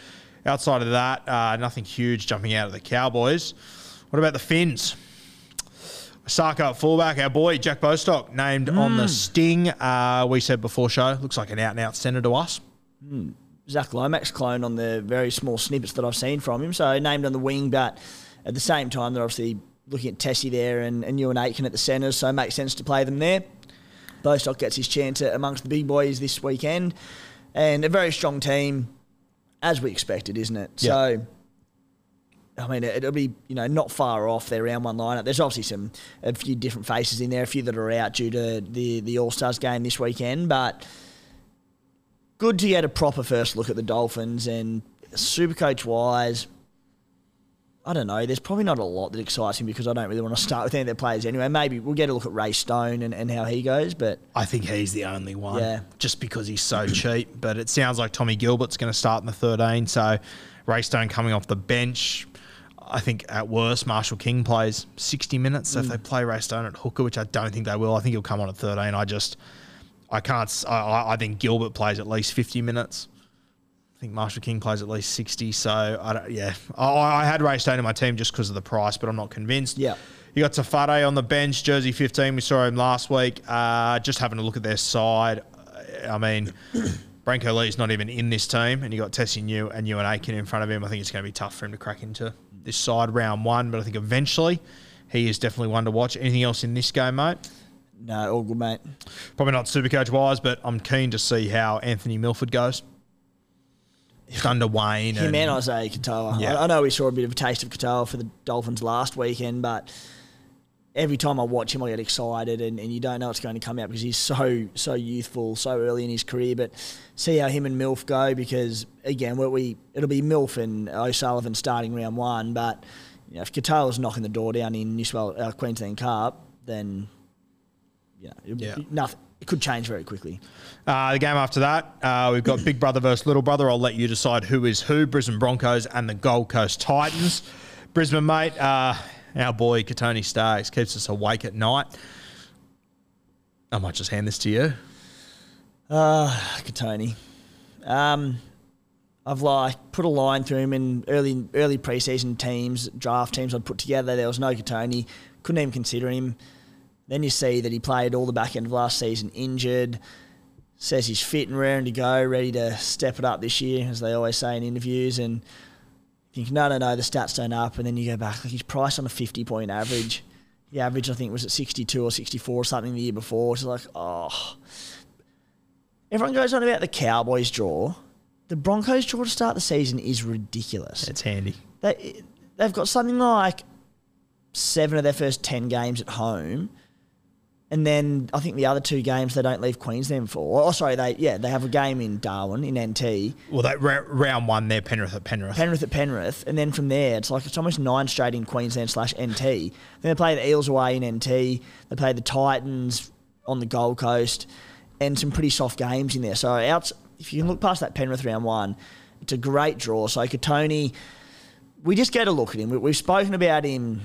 Outside of that, uh, nothing huge jumping out of the Cowboys. What about the Finns? Saka at fullback, our boy Jack Bostock named mm. on the hmm. sting. Uh, we said before show, looks like an out and out centre to us. Mm. Zac Lomax clone on the very small snippets that I've seen from him. So named on the wing, but at the same time, they're obviously looking at Tesi there and, and Euan Aitken at the centres, so it makes sense to play them there. Bostock gets his chance amongst the big boys this weekend, and a very strong team, as we expected, isn't it? Yeah. So. I mean, it'll be you know not far off their round one lineup. There's obviously some a few different faces in there, a few that are out due to the the All Stars game this weekend, but good to get a proper first look at the Dolphins and super coach wise. I don't know. There's probably not a lot that excites me because I don't really want to start with any of their players anyway. Maybe we'll get a look at Ray Stone and, and how he goes, but I think he's the only one. Yeah. Just because he's so cheap. But it sounds like Tommy Gilbert's going to start in the 13. So Ray Stone coming off the bench. I think at worst, Marshall King plays 60 minutes. So if mm. they play Ray Stone at hooker, which I don't think they will, I think he'll come on at 13. I just, I can't, I think Gilbert plays at least 50 minutes. I think Marshall King plays at least 60. So, I don't, yeah. I, I had Ray Stone in my team just because of the price, but I'm not convinced. Yeah. You got Tafade on the bench, jersey 15. We saw him last week. Uh, just having a look at their side. I mean, Brenko Lee's not even in this team, and you got Tesi Niu and Euan Aitken in front of him. I think it's going to be tough for him to crack into this side round one, but I think eventually he is definitely one to watch. Anything else in this game, mate? No, all good, mate. Probably not super coach wise, but I'm keen to see how Anthony Milford goes. Just under Wayne. Him and- Isaiah Katoa. Yeah. I, I know we saw a bit of a taste of Katoa for the Dolphins last weekend, but every time I watch him, I get excited, and, and you don't know what's going to come out because he's so so youthful, so early in his career. But see how him and Milf go because again, we it'll be Milf and O'Sullivan starting round one, but you know, if Katoa's knocking the door down in New South uh, Queensland Cup, then you know, it'll be- Yeah. nothing. It could change very quickly. Uh, the game after that, uh, we've got Big Brother versus Little Brother. I'll let you decide who is who Brisbane Broncos and the Gold Coast Titans. Brisbane, mate, uh, our boy Kotoni Staggs keeps us awake at night. I might just hand this to you. Uh, Kotoni. Um, I've like put a line through him in early early preseason teams, draft teams I'd put together. There was no Kotoni. Couldn't even consider him. Then you see that he played all the back end of last season injured. Says he's fit and raring to go, ready to step it up this year, as they always say in interviews. And you think, no, no, no, the stats don't up. And then you go back, like he's priced on a 50 point average. The average, I think, was at 62 or 64 or something the year before. It's like, oh. Everyone goes on about the Cowboys draw. The Broncos draw to start the season is ridiculous. It's handy. They, they've got something like seven of their first 10 games at home. And then I think the other two games they don't leave Queensland for. Oh, sorry, they yeah they have a game in Darwin in NT, Well, that ra- round one there, Penrith at Penrith. Penrith at Penrith, and then from there it's like it's almost nine straight in Queensland slash NT. Then they play the Eels away in NT. They play the Titans on the Gold Coast, and some pretty soft games in there. So out if you can look past that Penrith round one, it's a great draw. So Kotoni, we just get a look at him. We, we've spoken about him.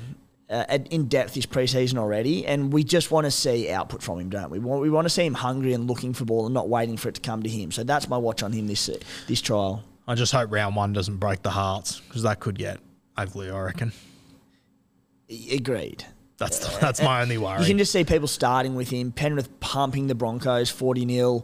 Uh, in depth this preseason already, and we just want to see output from him, don't we? We want, we want to see him hungry and looking for ball and not waiting for it to come to him. So that's my watch on him this this trial. I just hope round one doesn't break the hearts because that could get ugly, I reckon. Agreed. That's the, that's my only worry. You can just see people starting with him. Penrith pumping the Broncos 40 0.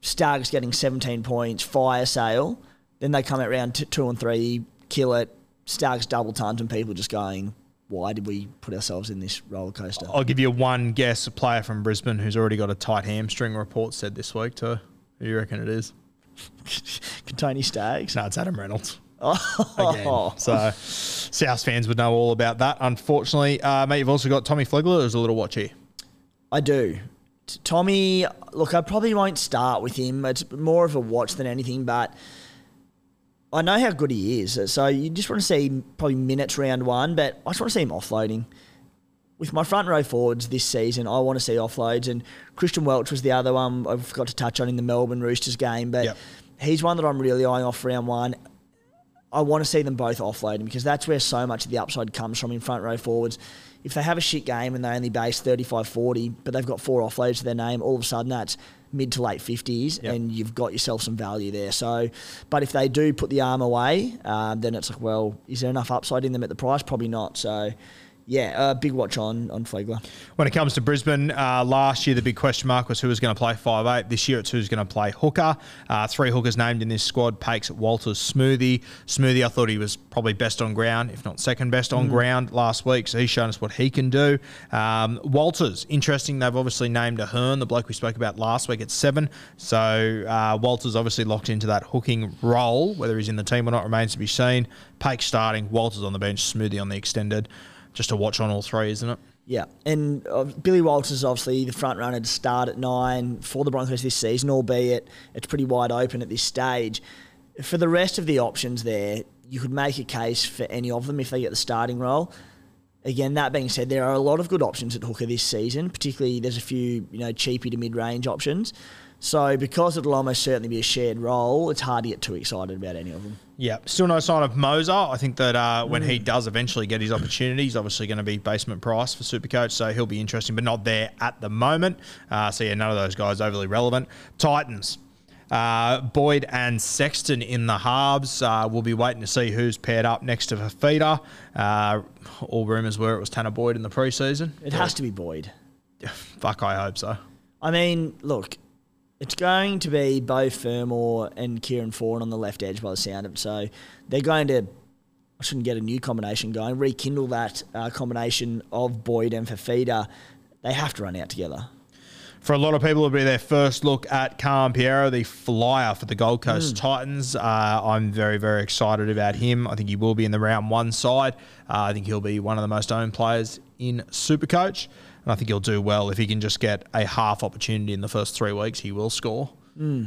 Staggs getting 17 points. Fire sale. Then they come out round t- two and three, kill it. Staggs double tons, and people just going, why did we put ourselves in this roller coaster? I'll give you one guess. A player from Brisbane who's already got a tight hamstring report said this week too. Who do you reckon it is? Tony Staggs. No, it's Adam Reynolds. Oh, Again. So, South fans would know all about that. Unfortunately, uh, mate, you've also got Tommy Flegler. There's a little watch here. I do. T- Tommy, look, I probably won't start with him. It's more of a watch than anything, but I know how good he is. So you just want to see probably minutes round one, but I just want to see him offloading. With my front row forwards this season, I want to see offloads, and Christian Welch was the other one I forgot to touch on in the Melbourne Roosters game, but Yep. he's one that I'm really eyeing off round one. I want to see them both offloading because that's where so much of the upside comes from in front row forwards. If they have a shit game and they only base 35 40, but they've got four offloads to their name, all of a sudden that's mid to late 50s Yep. and you've got yourself some value there. So, but if they do put the arm away, um, then it's like, well, is there enough upside in them at the price? Probably not. So, yeah, uh, big watch on on Flegler. When it comes to Brisbane, uh, last year the big question mark was who was going to play five eight. This year it's who's going to play hooker. Uh, three hookers named in this squad: Pakes, Walters, Smoothie. Smoothie, I thought he was probably best on ground, if not second best on ground last week. So he's shown us what he can do. Um, Walters, interesting. They've obviously named a Hearn, the bloke we spoke about last week at seven. So uh, Walters obviously locked into that hooking role. Whether he's in the team or not remains to be seen. Pakes starting, Walters on the bench, Smoothie on the extended. Just to watch on all three, isn't it? Yeah, and uh, Billy Walters is obviously the front runner to start at nine for the Broncos this season, albeit it's pretty wide open at this stage. For the rest of the options there, you could make a case for any of them if they get the starting role. Again, that being said, there are a lot of good options at hooker this season. Particularly, there's a few you know cheapy to mid range options. So because it'll almost certainly be a shared role, it's hard to get too excited about any of them. Yeah, still no sign of Mozer. I think that uh, when he does eventually get his opportunity, he's obviously going to be basement price for Supercoach, so he'll be interesting, but not there at the moment. Uh, so yeah, none of those guys overly relevant. Titans. Uh, Boyd and Sexton in the halves. Uh, we'll be waiting to see who's paired up next to Fifita. Uh, all rumours were it was Tanah Boyd in the preseason. It has to be Boyd. Fuck, I hope so. I mean, look, it's going to be Beau Fermor and Kieran Foran on the left edge by the sound of it. So they're going to, I shouldn't get a new combination going, rekindle that uh, combination of Boyd and Fifita. They have to run out together. For a lot of people, it'll be their first look at Khan-Pereira, the flyer for the Gold Coast Titans. Uh, I'm very, very excited about him. I think he will be in the round one side. Uh, I think he'll be one of the most owned players in Supercoach. And I think he'll do well. If he can just get a half opportunity in the first three weeks, he will score.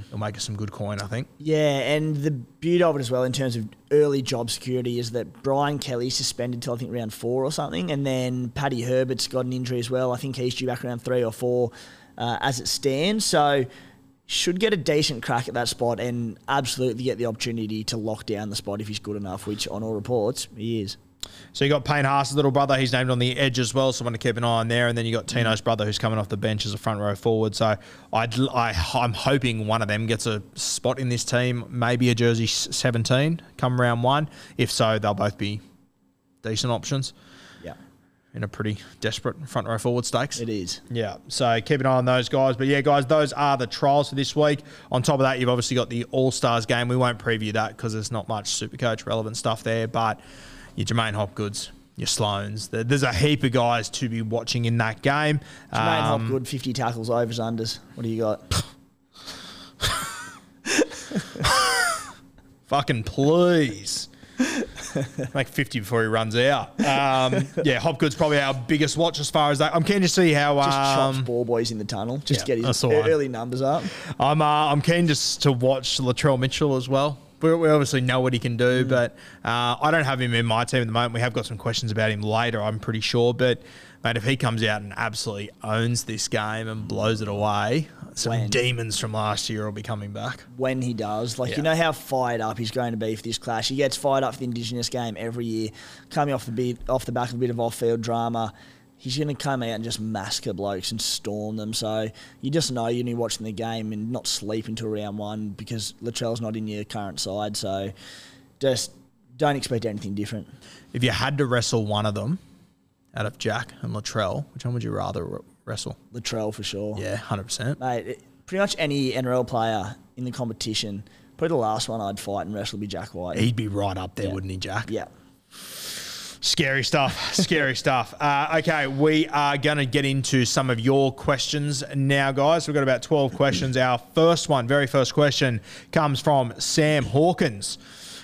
He'll make us some good coin, I think. Yeah, and the beauty of it as well in terms of early job security is that Brian Kelly suspended till I think round four or something, and then Paddy Herbert's got an injury as well. I think he's due back around three or four uh, as it stands. So should get a decent crack at that spot and absolutely get the opportunity to lock down the spot if he's good enough, which on all reports he is. So you got Payne Haas's little brother. He's named on the edge as well, so I want to keep an eye on there. And then you got Tino's brother, who's coming off the bench as a front row forward. So I'd, I, I'm hoping one of them gets a spot in this team, maybe a jersey 17 come round one. If so, they'll both be decent options Yeah, in a pretty desperate front row forward stakes. it is. Yeah, so keep an eye on those guys. But yeah, guys, those are the trials for this week. On top of that, you've obviously got the All Stars game. We won't preview that because there's not much Supercoach relevant stuff there. But your Jermaine Hopgoods, your Sloans, there's a heap of guys to be watching in that game. Jermaine Um, Hopgood, 50 tackles, overs, unders. What do you got? Fucking please. Make 50 before he runs out. Um, yeah, Hopgood's probably our biggest watch as far as that. I'm keen to see how. Just chops Um, ball boys in the tunnel, just yeah, to get his early numbers up. I'm uh, I'm keen just to watch Latrell Mitchell as well. We, obviously know what he can do, but uh, I don't have him in my team at the moment. We have got some questions about him later, I'm pretty sure. But mate, if he comes out and absolutely owns this game and blows it away, some When? demons from last year will be coming back. when he does. Like Yeah. you know how fired up he's going to be for this clash. He gets fired up for the Indigenous game every year, coming off the bit off the back of a bit of off-field drama. He's going to come out and just massacre blokes and storm them. So you just know you're going to be watching the game and not sleep until round one because Latrell's not in your current side. So just don't expect anything different. If you had to wrestle one of them out of Jack and Latrell, which one would you rather wrestle? Latrell for sure. Yeah, hundred percent. Mate, it- pretty much any NRL player in the competition, probably the last one I'd fight and wrestle would be Jack Wighton. He'd be right up there, Yeah. wouldn't he, Jack? yeah. Scary stuff. Scary stuff. Uh, okay, we are going to get into some of your questions now, guys. We've got about 12 questions. Our first one, very first question, comes from Sam Hawkins.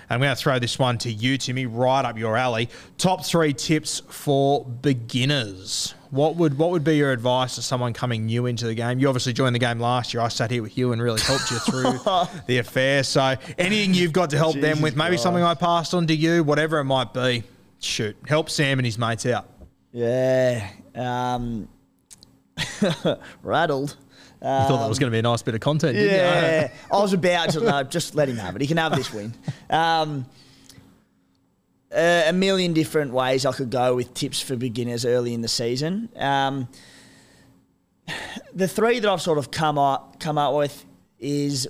I'm going to throw this one to you, Timmy, right up your alley. Top three tips for beginners. What would what would be your advice to someone coming new into the game? You obviously joined the game last year. I sat here with you and really helped you through the affair. So anything you've got to help them with, maybe something I passed on to you, whatever it might be. Shoot, help Sam and his mates out. Yeah. Um, rattled. I thought that was going to be a nice bit of content. Didn't you? Yeah. I was about to no, just let him have it. He can have this win. Um, uh, a million different ways I could go with tips for beginners early in the season. Um, the three that I've sort of come up come up with is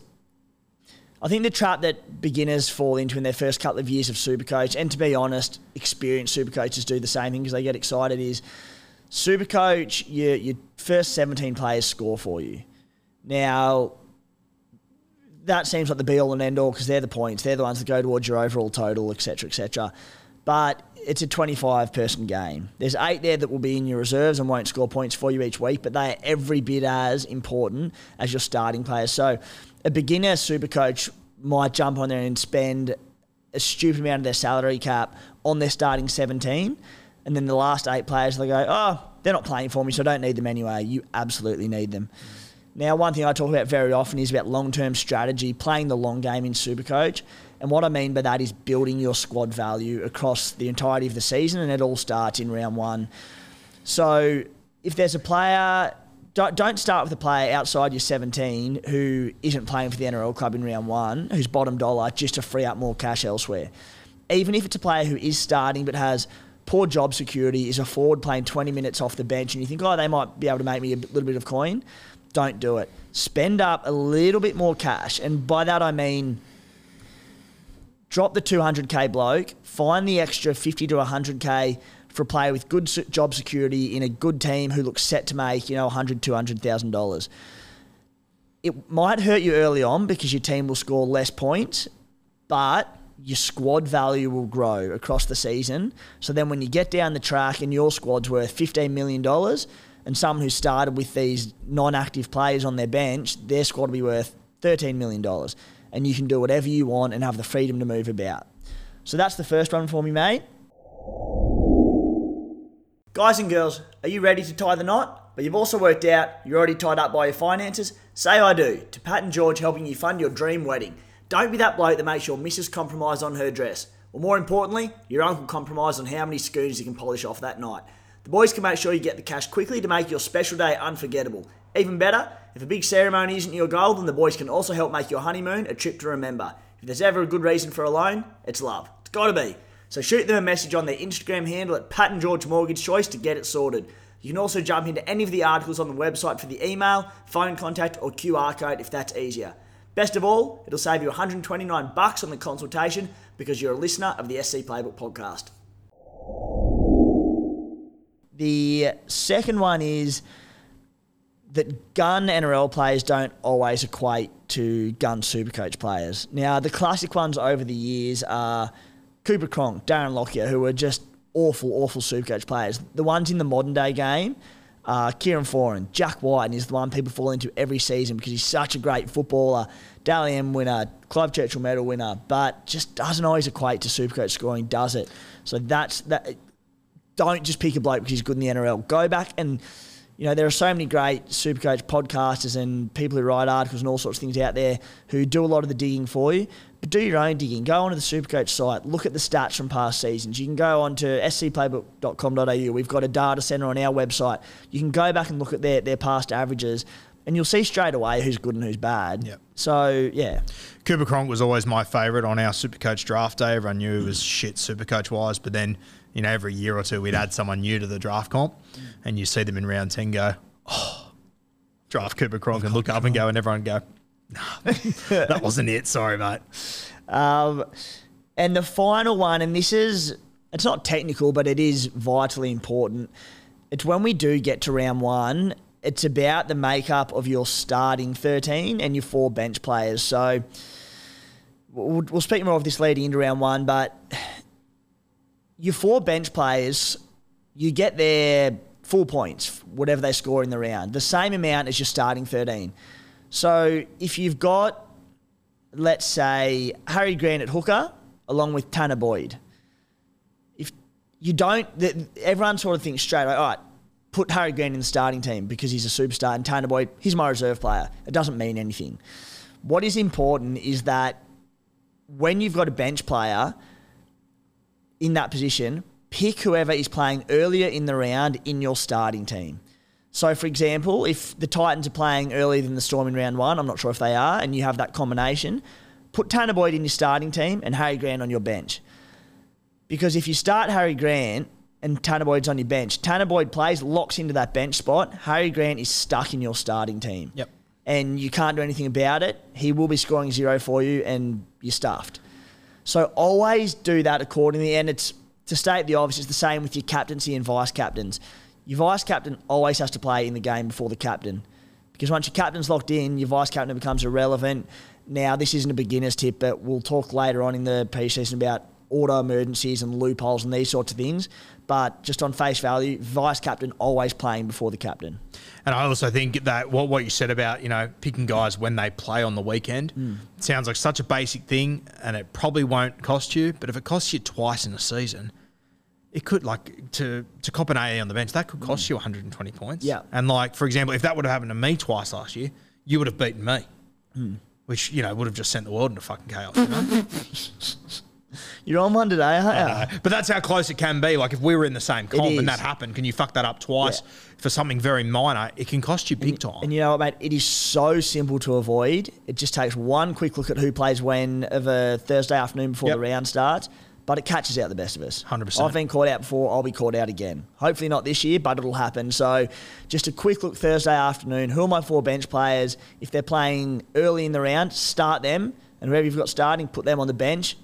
I think the trap that beginners fall into in their first couple of years of Supercoach, and to be honest, experienced Supercoaches do the same thing because they get excited. Is Supercoach, your your first seventeen players score for you. Now, that seems like the be all and end all because they're the points, they're the ones that go towards your overall total, etc., etc. But it's a 25 person game. There's eight there that will be in your reserves and won't score points for you each week, but they are every bit as important as your starting players. So a beginner super coach might jump on there and spend a stupid amount of their salary cap on their starting 17. And then the last eight players, they go, oh, they're not playing for me, so I don't need them anyway. You absolutely need them. Now, one thing I talk about very often is about long term strategy, playing the long game in Supercoach. And what I mean by that is building your squad value across the entirety of the season, and it all starts in round one. So if there's a player don't, don't start with a player outside your 17 who isn't playing for the NRL club in round one, who's bottom dollar, just to free up more cash elsewhere. Even if it's a player who is starting but has poor job security, is a forward playing 20 minutes off the bench, and you think, oh, they might be able to make me a little bit of coin, don't do it. Spend up a little bit more cash. And by that, I mean drop the 200k bloke, find the extra 50 to 100k for a player with good job security in a good team who looks set to make, you know, 100, 200,000 dollars. It might hurt you early on because your team will score less points, but your squad value will grow across the season. So then when you get down the track and your squad's worth $15 million, and someone who started with these non-active players on their bench, their squad will be worth $13 million. And you can do whatever you want and have the freedom to move about. So that's the first one for me, mate. Guys and girls, are you ready to tie the knot? But you've also worked out you're already tied up by your finances? Say I do to Pat and George helping you fund your dream wedding. Don't be that bloke that makes your missus compromise on her dress. Or more importantly, your uncle compromise on how many schoons you can polish off that night. The boys can make sure you get the cash quickly to make your special day unforgettable. Even better, if a big ceremony isn't your goal, then the boys can also help make your honeymoon a trip to remember. If there's ever a good reason for a loan, it's love. It's gotta be. So shoot them a message on their Instagram handle at Pat and George Mortgage Choice to get it sorted. You can also jump into any of the articles on the website for the email, phone contact, or QR code if that's easier. Best of all, it'll save you 129 bucks on the consultation because you're a listener of the SC Playbook podcast. The second one is that gun NRL players don't always equate to gun supercoach players. Now, the classic ones over the years are Cooper Cronk, Darren Lockyer, who are just awful, awful Supercoach players. The ones in the modern day game, uh, Kieran Foran, Jack Wighton, is the one people fall into every season because he's such a great footballer. Dally M winner, Clive Churchill medal winner, but just doesn't always equate to Supercoach scoring, does it? So that's that. Don't just pick a bloke because he's good in the NRL. Go back and you know, there are so many great Supercoach podcasters and people who write articles and all sorts of things out there who do a lot of the digging for you. But do your own digging. Go onto the Supercoach site. Look at the stats from past seasons. You can go onto scplaybook.com.au. We've got a data centre on our website. You can go back and look at their, their past averages and you'll see straight away who's good and who's bad. Yep. So, yeah. Cooper Cronk was always my favourite on our Supercoach draft day. Everyone knew he was shit Supercoach wise, but then – you know, every year or two we'd add someone new to the draft comp, and you see them in round ten go, oh, draft Cooper Cronk, and look up and go, and everyone go, nah, that wasn't it. Sorry, mate. Um, and the final one, and this is it's not technical, but it is vitally important. It's when we do get to round one. It's about the makeup of your starting 13 and your four bench players. So we'll, we'll speak more of this leading into round one, but your four bench players, you get their full points, whatever they score in the round, the same amount as your starting 13. So if you've got, let's say, Harry Grant at hooker, along with Tanah Boyd, if you don't, everyone sort of thinks straight all right, put Harry Grant in the starting team because he's a superstar, and Tanah Boyd, he's my reserve player. It doesn't mean anything. What is important is that when you've got a bench player, in that position, pick whoever is playing earlier in the round in your starting team. So, for example, if the Titans are playing earlier than the Storm in round one, I'm not sure if they are, and you have that combination, put Tanah Boyd in your starting team and Harry Grant on your bench. Because if you start Harry Grant and Tanah Boyd's on your bench, Tanah Boyd plays, locks into that bench spot. Harry Grant is stuck in your starting team. Yep. And you can't do anything about it. He will be scoring zero for you, and you're stuffed. So always do that accordingly. And it's to state the obvious, it's the same with your captaincy and vice captains. Your vice captain always has to play in the game before the captain. Because once your captain's locked in, your vice captain becomes irrelevant. Now, this isn't a beginner's tip, but we'll talk later on in the pre-season about auto emergencies and loopholes and these sorts of things. But just on face value, vice captain always playing before the captain. And I also think that what what you said about you know picking guys when they play on the weekend mm. sounds like such a basic thing, and it probably won't cost you. But if it costs you twice in a season, it could like to to cop an AE on the bench that could cost mm. you 120 points. Yeah. And like for example, if that would have happened to me twice last year, you would have beaten me, mm. which you know would have just sent the world into fucking chaos. You know? You're on one today, aren't you? Uh, but that's how close it can be. Like if we were in the same comp and that happened, can you fuck that up twice for something very minor? It can cost you big time. And you know what, mate? It is so simple to avoid. It just takes one quick look at who plays when of a Thursday afternoon before Yep. the round starts, but it catches out the best of us. 100%. I've been caught out before. I'll be caught out again. Hopefully not this year, but it'll happen. So just a quick look Thursday afternoon. Who are my four bench players? If they're playing early in the round, start them. And whoever you've got starting, put them on the bench.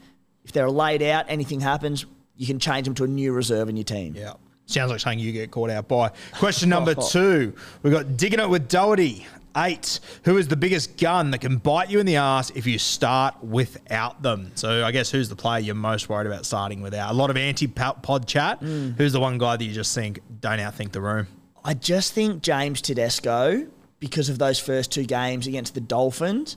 If they're laid out, anything happens, you can change them to a new reserve in your team. Yeah. Sounds like something you get caught out by. Question number two. We've got Digging It with Doherty. Eight. Who is the biggest gun that can bite you in the ass if you start without them? So I guess who's the player you're most worried about starting without? A lot of anti-pod chat. Mm. Who's the one guy that you just think, don't outthink the room? I just think James Tedesco, because of those first two games against the Dolphins,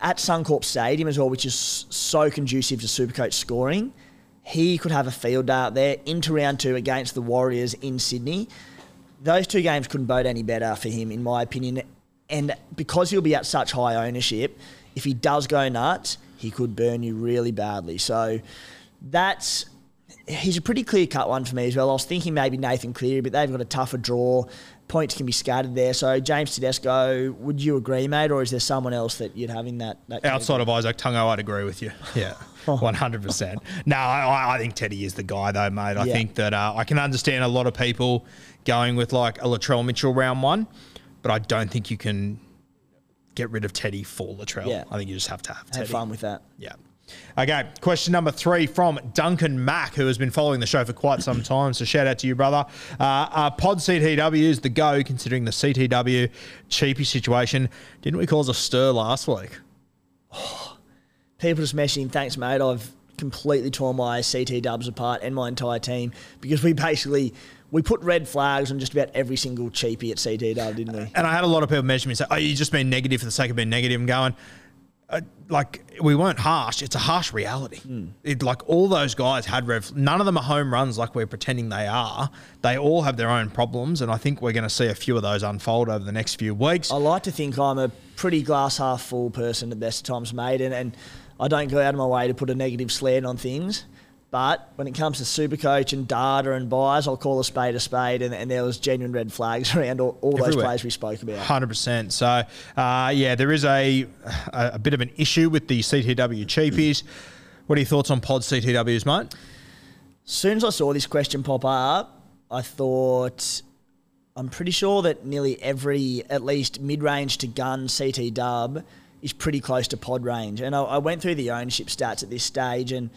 at Suncorp Stadium as well, which is so conducive to Supercoach scoring, he could have a field day out there into round two against the Warriors in Sydney. Those two games couldn't bode any better for him, in my opinion. And because he'll be at such high ownership, if he does go nuts, he could burn you really badly. So that's he's a pretty clear cut one for me as well. I was thinking maybe Nathan Cleary, but they've got a tougher draw. Points can be scattered there. So James Tedesco, would you agree, mate, or is there someone else that you'd have in that? that Outside of Isaac Tungo, I'd agree with you. Yeah. 100%. No, I, I think Teddy is the guy, though, mate. I Yeah. think that uh, I can understand a lot of people going with like a Latrell Mitchell round one, but I don't think you can get rid of Teddy for Latrell. Yeah. I think you just have to have have fun with that? Yeah. Okay, question number three from Duncan Mack, who has been following the show for quite some time. So shout out to you, brother. Uh, uh, Pod CTW is the go, considering the CTW cheapy situation. Didn't we cause a stir last week? People just messaging, thanks, mate. I've completely torn my CT dubs apart and my entire team because we basically we put red flags on just about every single cheapie at CT dub, didn't we? And I had a lot of people message me and say, "Oh, you just being negative for the sake of being negative." I'm going, uh, like we weren't harsh. It's a harsh reality. It, like all those guys had red. None of them are home runs like we're pretending they are. They all have their own problems, and I think we're going to see a few of those unfold over the next few weeks. I like to think I'm a pretty glass half full person at best times, mate, and, and I don't go out of my way to put a negative slant on things. But when it comes to Supercoach and data and buys, I'll call a spade a spade, and, and there was genuine red flags around all, all those players we spoke about. Hundred percent. So, uh, yeah, there is a, a a bit of an issue with the CTW cheapies. What are your thoughts on pod CTWs, mate? As soon as I saw this question pop up, I thought I'm pretty sure that nearly every at least mid-range to gun CT dub is pretty close to pod range. And I, I went through the ownership stats at this stage, and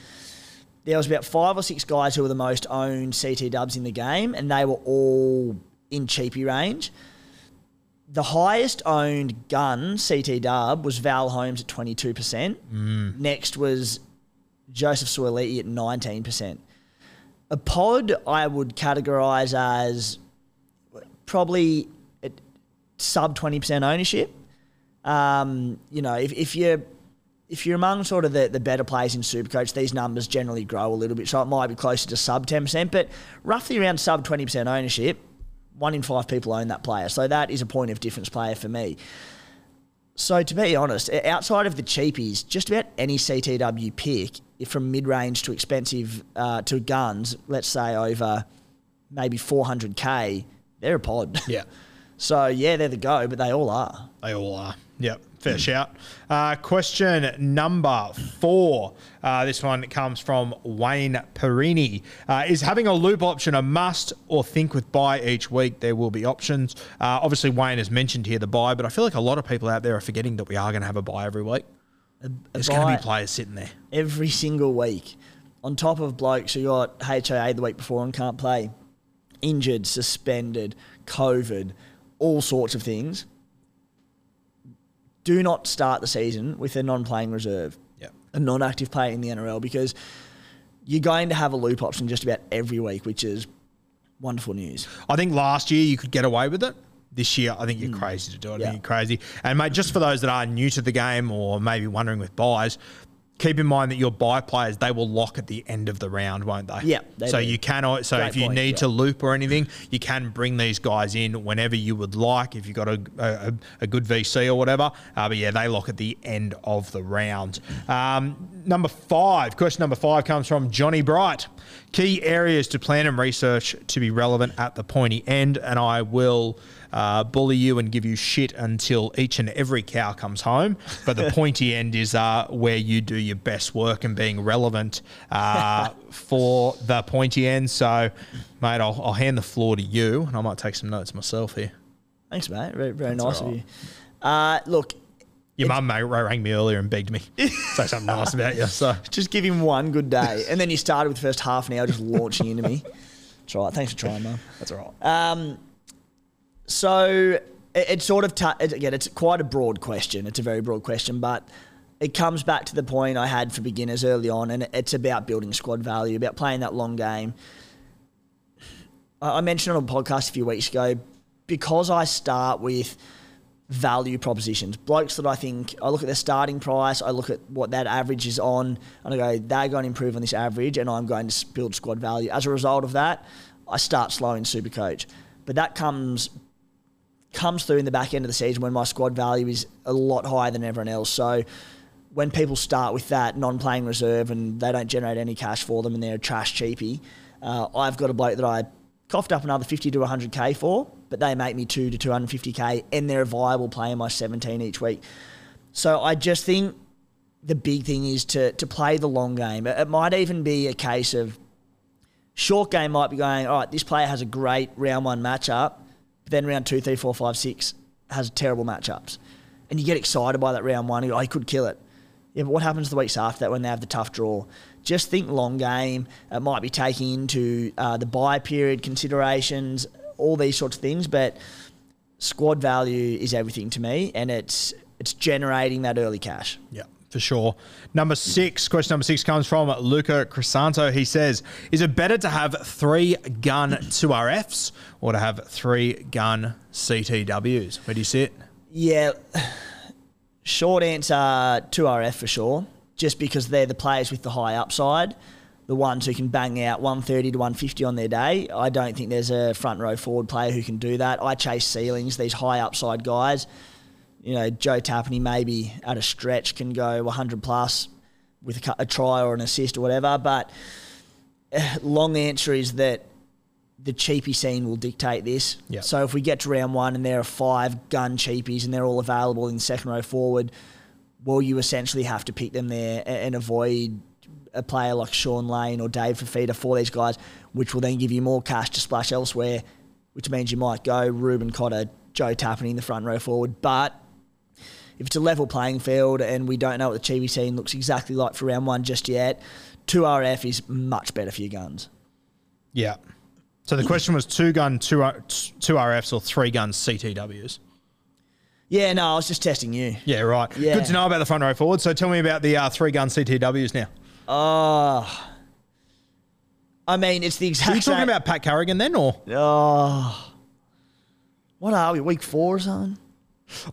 there was about five or six guys who were the most owned CT dubs in the game, and they were all in cheapy range. The highest owned gun CT dub was Val Holmes at 22%. Next was Joseph Suaalii at 19%. A pod I would categorize as probably at sub 20% ownership. Um, you know, if, if you're if you're among sort of the, the better players in Supercoach, these numbers generally grow a little bit. So it might be closer to sub 10%, but roughly around sub 20% ownership, one in five people own that player. So that is a point of difference player for me. So to be honest, outside of the cheapies, just about any CTW pick, if from mid-range to expensive uh, to guns, let's say over maybe 400k, they're a pod. Yeah, So yeah, they're the go, but they all are. they all are. Yep, fair shout. Uh, question number four. Uh, this one comes from Wayne Perini. Uh, is having a loop option a must or think with buy each week? There will be options. Uh, obviously, Wayne has mentioned here the buy, but I feel like a lot of people out there are forgetting that we are going to have a buy every week. There's going to be players sitting there. every single week. On top of blokes who got HIA the week before and can't play, injured, suspended, COVID, all sorts of things. Do not start the season with a non-playing reserve, Yeah. a non-active player in the NRL, because you're going to have a loop option just about every week, which is wonderful news. I think last year you could get away with it. This year, I think you're mm. crazy to do it. I. Yeah. think you're crazy. And mate, just for those that are new to the game or maybe wondering with buys, keep in mind that your buy players they will lock at the end of the round, won't they? Yeah, they So do. you cannot. So Great if you point, need yeah. to loop or anything, you can bring these guys in whenever you would like. If you've got a, a, a good VC or whatever. Uh, but yeah, they lock at the end of the round. Um, number five, question number five comes from Johnny Bright. Key areas to plan and research to be relevant at the pointy end, and I will uh, bully you and give you shit until each and every cow comes home. But the pointy end is uh, where you do your best work and being relevant uh, for the pointy end. So, mate, I'll, I'll hand the floor to you, and I might take some notes myself here. Thanks, mate. Very, very nice all of you. Uh, look, Your mum mate rang me earlier and begged me to say something nice about you. So just give him one good day, and then you started with the first half an hour just launching into me. That's right. Thanks for trying, mum. that's all right. Um, so it, it sort of it, again, it's quite a broad question. It's a very broad question, but it comes back to the point I had for beginners early on, and it's about building squad value, about playing that long game. I mentioned on a podcast a few weeks ago because I start with value propositions. Blokes that I think I look at their starting price, I look at what that average is on, and I go, they're going to improve on this average, and I'm going to build squad value. As a result of that, I start slow in Supercoach, but that comes comes through in the back end of the season when my squad value is a lot higher than everyone else. So when people start with that non-playing reserve and they don't generate any cash for them and they're trash cheapie, uh, I've got a bloke that I coughed up another 50 to 100k for, but they make me two to 250k and they're a viable player in my 17 each week. So I just think the big thing is to to play the long game. It, it might even be a case of short game might be going, all right, this player has a great round one matchup, then round two, three, four, five, six has terrible matchups. And you get excited by that round one, you go, oh, he could kill it. Yeah, but what happens the weeks after that when they have the tough draw? Just think long game. It might be taking into uh, the buy period considerations, all these sorts of things, but squad value is everything to me, and it's it's generating that early cash. Yeah, for sure. Number six, question number six comes from Luca Crisanto. He says, Is it better to have three gun 2RFs or to have three gun CTWs? Where do you sit? Yeah, short answer 2RF for sure, just because they're the players with the high upside, the ones who can bang out 130 to 150 on their day. I don't think there's a front row forward player who can do that. I chase ceilings, these high upside guys. You know, Joe Tapine maybe at a stretch can go 100 plus with a, a try or an assist or whatever, but eh, long answer is that the cheapie scene will dictate this. Yep. So if we get to round one and there are five gun cheapies and they're all available in second row forward, well, you essentially have to pick them there and avoid a player like Shaun Lane or Dave Fifita for these guys, which will then give you more cash to splash elsewhere, which means you might go Reuben Cotter, Joe Tapine in the front row forward. But if it's a level playing field and we don't know what the cheapie scene looks exactly like for round one just yet, 2RF is much better for your guns. Yeah. So the question was two gun, two, uh, R- two RFs or three gun CTWs? Yeah, no, I was just testing you. Yeah, right. Yeah. Good to know about the front row forward. So tell me about the uh, three gun CTWs now. Oh. I mean, it's the exact Are you talking same- about Pat Carrigan then, or Oh. What are we, week four or something?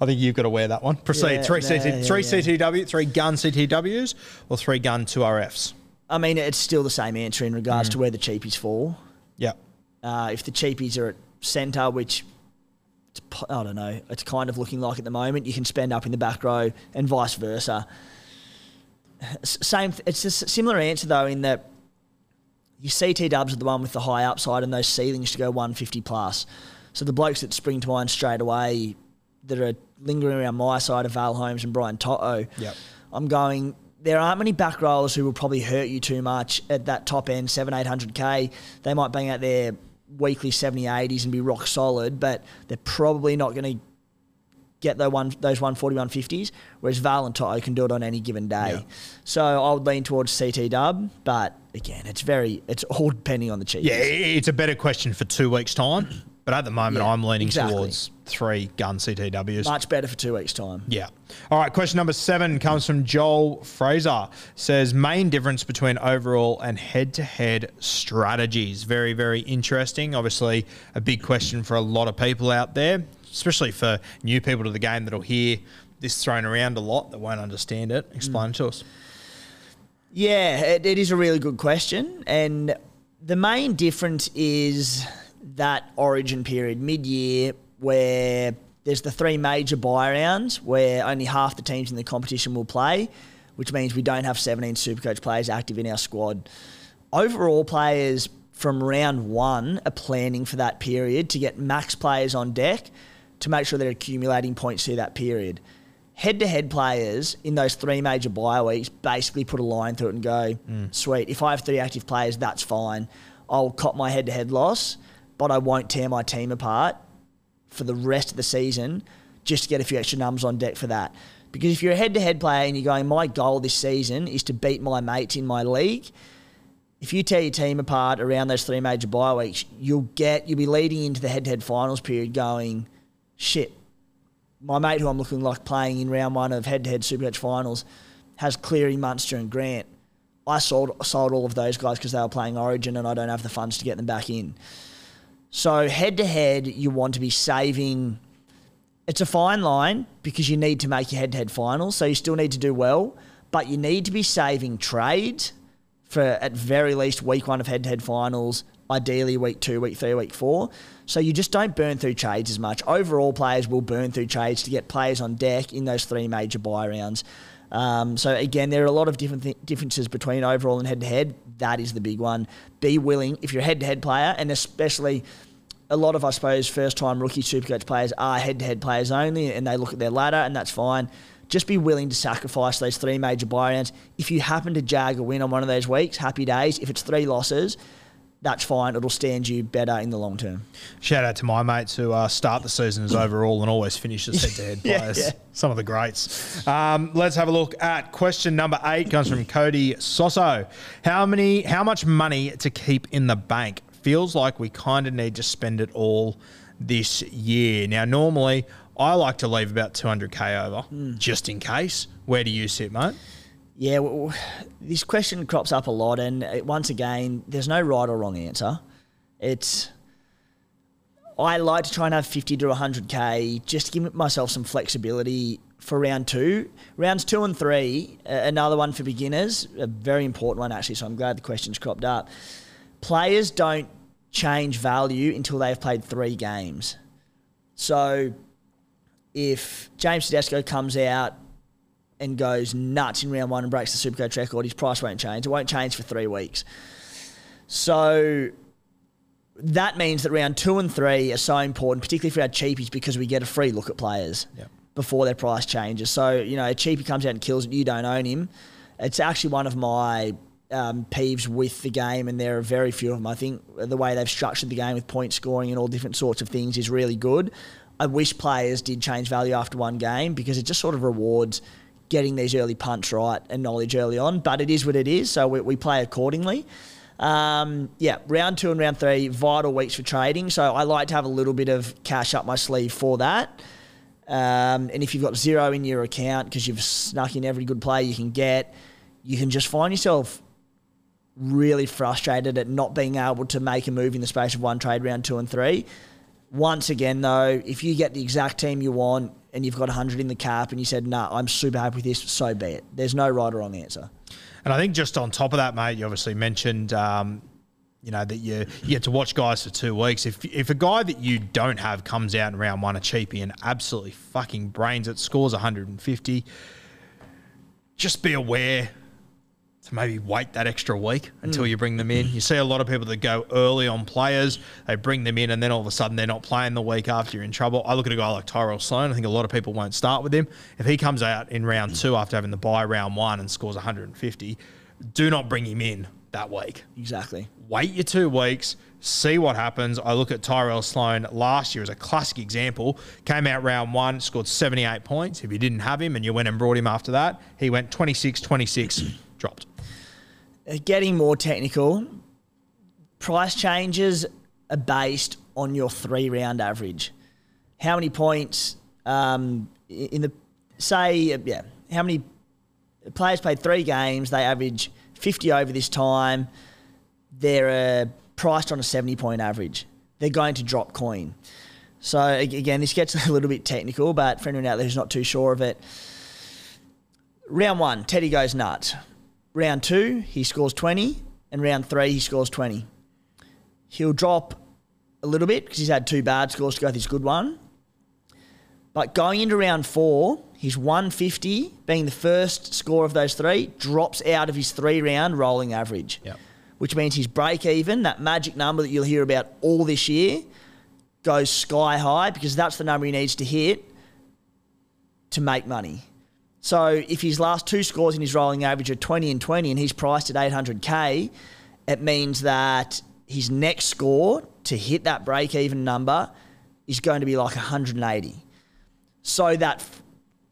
I think you've got to wear that one. Proceed. Yeah, three yeah, CT, yeah, three. CTW, three gun CTWs, or three gun two RFs. I mean, it's still the same answer in regards Mm. to where the cheapies fall. Yeah. Uh, if the cheapies are at centre, which I don't know, it's kind of looking like at the moment, you can spend up in the back row and vice versa. Same, th- it's a similar answer though in that your CT dubs are the one with the high upside and those ceilings to go 150 plus. So the blokes that spring to mind straight away that are lingering around my side of Val Holmes and Brian To'o. Yep. I'm going. There aren't many back rollers who will probably hurt you too much at that top end, seven, eight hundred k. They might bang out their weekly 70, 80s and be rock solid, but they're probably not going to get those one those 140, 150s. Whereas Val and Toto can do it on any given day. Yeah. So I would lean towards CT Dub, but again, it's very it's all depending on the cheap. Yeah, it's a better question for two weeks' time. But at the moment, Yeah, I'm leaning exactly. towards three gun CTWs. much better for two weeks' time. Yeah. All right. Question number seven comes from Joel Fraser. Says main difference between overall and head-to-head strategies. Very, very interesting. Obviously, a big question for a lot of people out there, especially for new people to the game that'll hear this thrown around a lot that won't understand it. Explain it to us. Yeah, it, it is a really good question. And the main difference is that origin period, mid year, where there's the three major buy rounds where only half the teams in the competition will play, which means we don't have 17 Supercoach players active in our squad. Overall, players from round one are planning for that period to get max players on deck to make sure they're accumulating points through that period. Head to head players in those three major buy weeks basically put a line through it and go, mm. sweet, if I have three active players, that's fine. I'll cop my head to head loss, but I won't tear my team apart for the rest of the season just to get a few extra numbers on deck for that. Because if you're a head to head player and you're going, my goal this season is to beat my mates in my league, if you tear your team apart around those three major bye weeks, you'll get you'll be leading into the head to head finals period going, shit. My mate who I'm looking like playing in round one of head to head Supercoach finals has Cleary, Munster, and Grant. I sold sold all of those guys because they were playing Origin and I don't have the funds to get them back in. So head to head, you want to be saving. It's a fine line because you need to make your head to head finals, so you still need to do well, but you need to be saving trades for at very least week one of head to head finals, ideally week two, week three, week four. So you just don't burn through trades as much. Overall, players will burn through trades to get players on deck in those three major bye rounds. Um, so again, there are a lot of different th- differences between overall and head to head. That is the big one. Be willing if you're a head to head player, and especially a lot of I suppose first time rookie Supercoach players are head to head players only, and they look at their ladder, and that's fine. Just be willing to sacrifice those three major bye rounds. If you happen to jag a win on one of those weeks, happy days. If it's three losses, that's fine. It'll stand you better in the long term. Shout out to my mates who uh, start the season as overall and always finish as head to head players. yeah. Some of the greats. Um, let's have a look at question number eight. Comes from Cody Soso. How many? How much money to keep in the bank? Feels like we kind of need to spend it all this year. Now, normally I like to leave about 200k over Hmm. just in case. Where do you sit, mate? Yeah, well, this question crops up a lot, and uh, once again, there's no right or wrong answer. It's I like to try and have 50 to 100k just to give myself some flexibility for round two. Rounds two and three, another one for beginners, a very important one actually. So I'm glad the question's cropped up. Players don't change value until they've played three games. So if James Tedesco comes out and goes nuts in round one and breaks the Supercoach record, his price won't change. It won't change for three weeks. So that means that round two and three are so important, particularly for our cheapies, because we get a free look at players Yep. before their price changes. So, you know, a cheapie comes out and kills it, you don't own him. It's actually one of my um, peeves with the game, and there are very few of them. I think the way they've structured the game with point scoring and all different sorts of things is really good. I wish players did change value after one game because it just sort of rewards getting these early punts right and knowledge early on. But it is what it is, so we, we play accordingly. Um, yeah, round two and round three, vital weeks for trading. So I like to have a little bit of cash up my sleeve for that. Um, and if you've got zero in your account because you've snuck in every good player you can get, you can just find yourself really frustrated at not being able to make a move in the space of one trade round two and three. Once again, though, if you get the exact team you want and you've got 100 in the cap and you said, nah, I'm super happy with this, so be it. There's no right or wrong answer. And I think just on top of that, mate, you obviously mentioned, um, you know, that you, you get to watch guys for two weeks. If if a guy that you don't have comes out in round one a cheapie and absolutely fucking brains it, scores 150, just be aware to maybe wait that extra week until hmm. you bring them in. You see a lot of people that go early on players, they bring them in, and then all of a sudden they're not playing the week after you're in trouble. I look at a guy like Tyrell Sloan. I think a lot of people won't start with him. If he comes out in round two after having the bye round one and scores 150, do not bring him in that week. Exactly. Wait your two weeks, see what happens. I look at Tyrell Sloan last year as a classic example. Came out round one, scored 78 points. If you didn't have him and you went and brought him after that, he went 26 26, dropped. Uh, Getting more technical, price changes are based on your three round average. How many points um, in the, say, uh, yeah, how many players played three games, they average 50 over this time, they're uh, priced on a 70 point average. They're going to drop coin. So, again, this gets a little bit technical, but for anyone out there who's not too sure of it, round one, Teddy goes nuts. Round two, he scores 20, and round three, he scores 20. He'll drop a little bit because he's had two bad scores to go with his good one. But going into round four, his 150, being the first score of those three, drops out of his three round rolling average. Yep. Which means his break even, that magic number that you'll hear about all this year, goes sky high because that's the number he needs to hit to make money. So if his last two scores in his rolling average are 20 and 20 and he's priced at 800k, it means that his next score to hit that break even number is going to be like 180. So that f-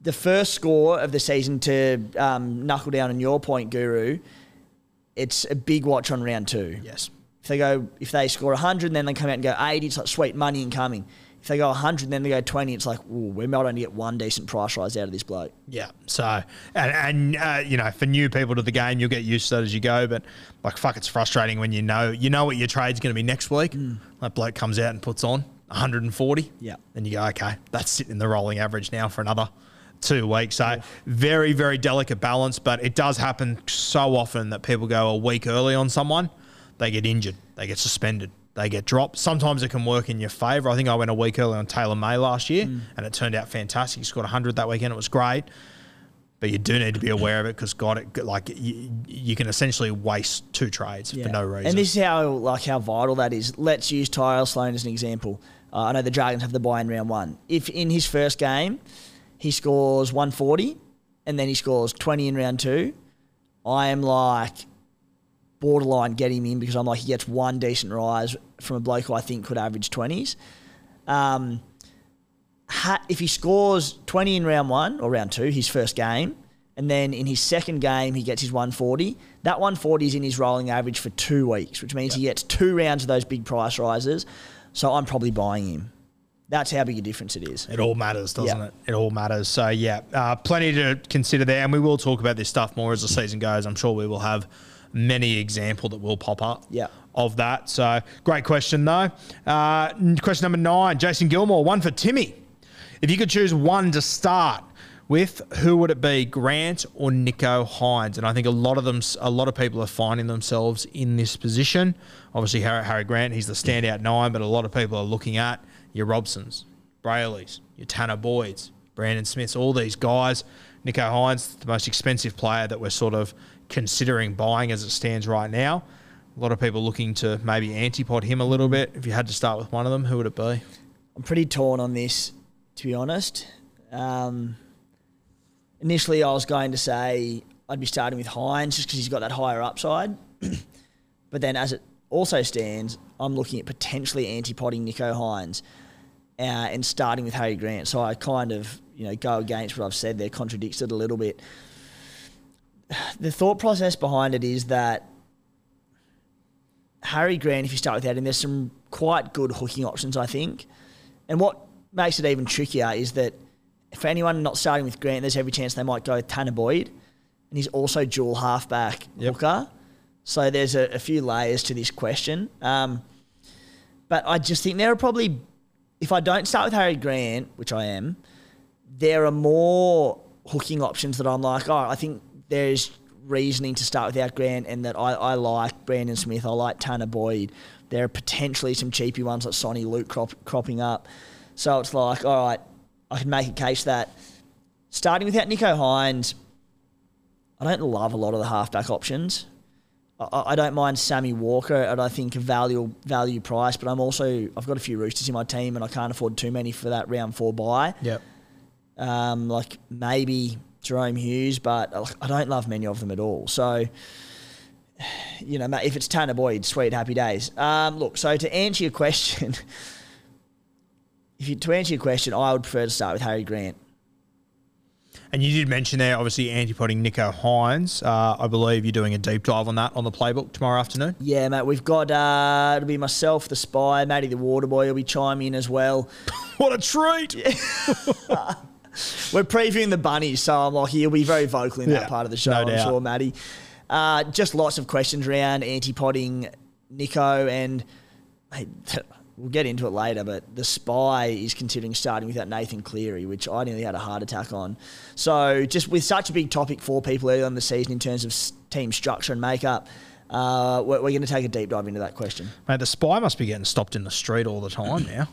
the first score of the season to um, knuckle down on your point, Guru, it's a big watch on round two. Yes. If they go, if they score 100 and then they come out and go 80, it's like sweet money incoming. If they go 100 then they go 20, it's like, ooh, we might only get one decent price rise out of this bloke. Yeah. So, and, and uh, you know, for new people to the game, you'll get used to that as you go. But like, fuck, it's frustrating when you know you know what your trade's going to be next week. That bloke comes out and puts on 140. Yeah. And you go, okay, that's sitting in the rolling average now for another two weeks. So very, very delicate balance. But it does happen so often that people go a week early on someone, they get injured, they get suspended. They get dropped. Sometimes it can work in your favour. I think I went a week early on Taylor May last year, and it turned out fantastic. He scored 100 that weekend. It was great but you do need to be aware of it because God, it, like you, you can essentially waste two trades for no reason. And this is how like how vital that is. Let's use Tyrell Sloan as an example. Uh, I know the Dragons have the bye in round one. If in his first game he scores 140 and then he scores 20 in round two, I am like borderline get him in because I'm like he gets one decent rise from a bloke who I think could average 20s. Um, ha- if he scores 20 in round one or round two, his first game, and then in his second game he gets his 140, that 140 is in his rolling average for two weeks, which means he gets two rounds of those big price rises. So I'm probably buying him. That's how big a difference it is. It all matters, doesn't Yeah. it? It all matters. So yeah, uh, plenty to consider there, and we will talk about this stuff more as the season goes. I'm sure we will have many example that will pop up. Yeah. Of that. So great question though. Uh, question number nine, Jason Gilmore, one for Timmy. If you could choose one to start with, who would it be, Grant or Nicho Hynes? And I think a lot of them, a lot of people are finding themselves in this position. Obviously, Harry, Harry Grant, he's the standout nine, but a lot of people are looking at your Robsons, Braileys, your Tanah Boyds, Brandon Smiths, all these guys. Nicho Hynes, the most expensive player that we're sort of considering buying as it stands right now. A lot of people looking to maybe antipod him a little bit. If you had to start with one of them, who would it be? I'm pretty torn on this, to be honest. Um, initially, I was going to say I'd be starting with Hynes just because he's got that higher upside. but then, as it also stands, I'm looking at potentially anti-potting Nicho Hynes uh, and starting with Harry Grant. So I kind of, you know, go against what I've said there, contradicts it a little bit. The thought process behind it is that Harry Grant, if you start without him, there's some quite good hooking options, I think. And what makes it even trickier is that for anyone not starting with Grant, there's every chance they might go with Tanah Boyd. And he's also dual halfback Yep. hooker. So there's a, a few layers to this question. Um, but I just think there are probably, if I don't start with Harry Grant, which I am, there are more hooking options that I'm like, oh, I think there's reasoning to start without Grant and that I, I like Brandon Smith, I like Tanah Boyd. There are potentially some cheapy ones like Soni Luke crop, cropping up. So it's like, all right, I can make a case that starting without Nicho Hynes, I don't love a lot of the halfback options. I, I don't mind Sammy Walker at I think a value value price, but I'm also I've got a few roosters in my team and I can't afford too many for that round four bye. Yep. Um, like maybe Jahrome Hughes, but I don't love many of them at all. So, you know, if it's Tanah Boyd, sweet, happy days. Um, look, so to answer your question, if you to answer your question, I would prefer to start with Harry Grant. And you did mention there, obviously, antipoding Nicho Hynes. Uh, I believe you're doing a deep dive on that on the playbook tomorrow afternoon. Yeah, mate, we've got uh, it'll be myself, the spy, Matty the water boy will be chiming in as well. What a treat! We're previewing the bunnies, so I'm like, he'll be very vocal in Yeah, that part of the show, no I'm doubt. sure, Matty. Uh, just lots of questions around anti-potting Nicho and mate, we'll get into it later, but the Spy is considering starting without Nathan Cleary, which I nearly had a heart attack on. So, just with such a big topic for people early on in the season in terms of team structure and makeup, uh, we're, we're going to take a deep dive into that question. Mate, the spy must be getting stopped in the street all the time now.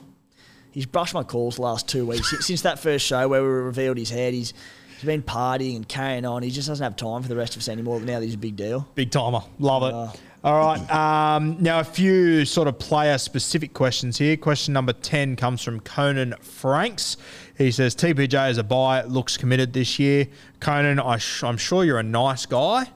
He's brushed my calls the last two weeks since that first show where we revealed his head. He's he's been partying and carrying on. He just doesn't have time for the rest of us anymore. But now he's a big deal. Big timer. Love it. All right. Um, now, a few sort of player specific questions here. Question number 10 comes from Conan Franks. He says TPJ is a buy looks committed this year. Conan, I I am sure you're a nice guy,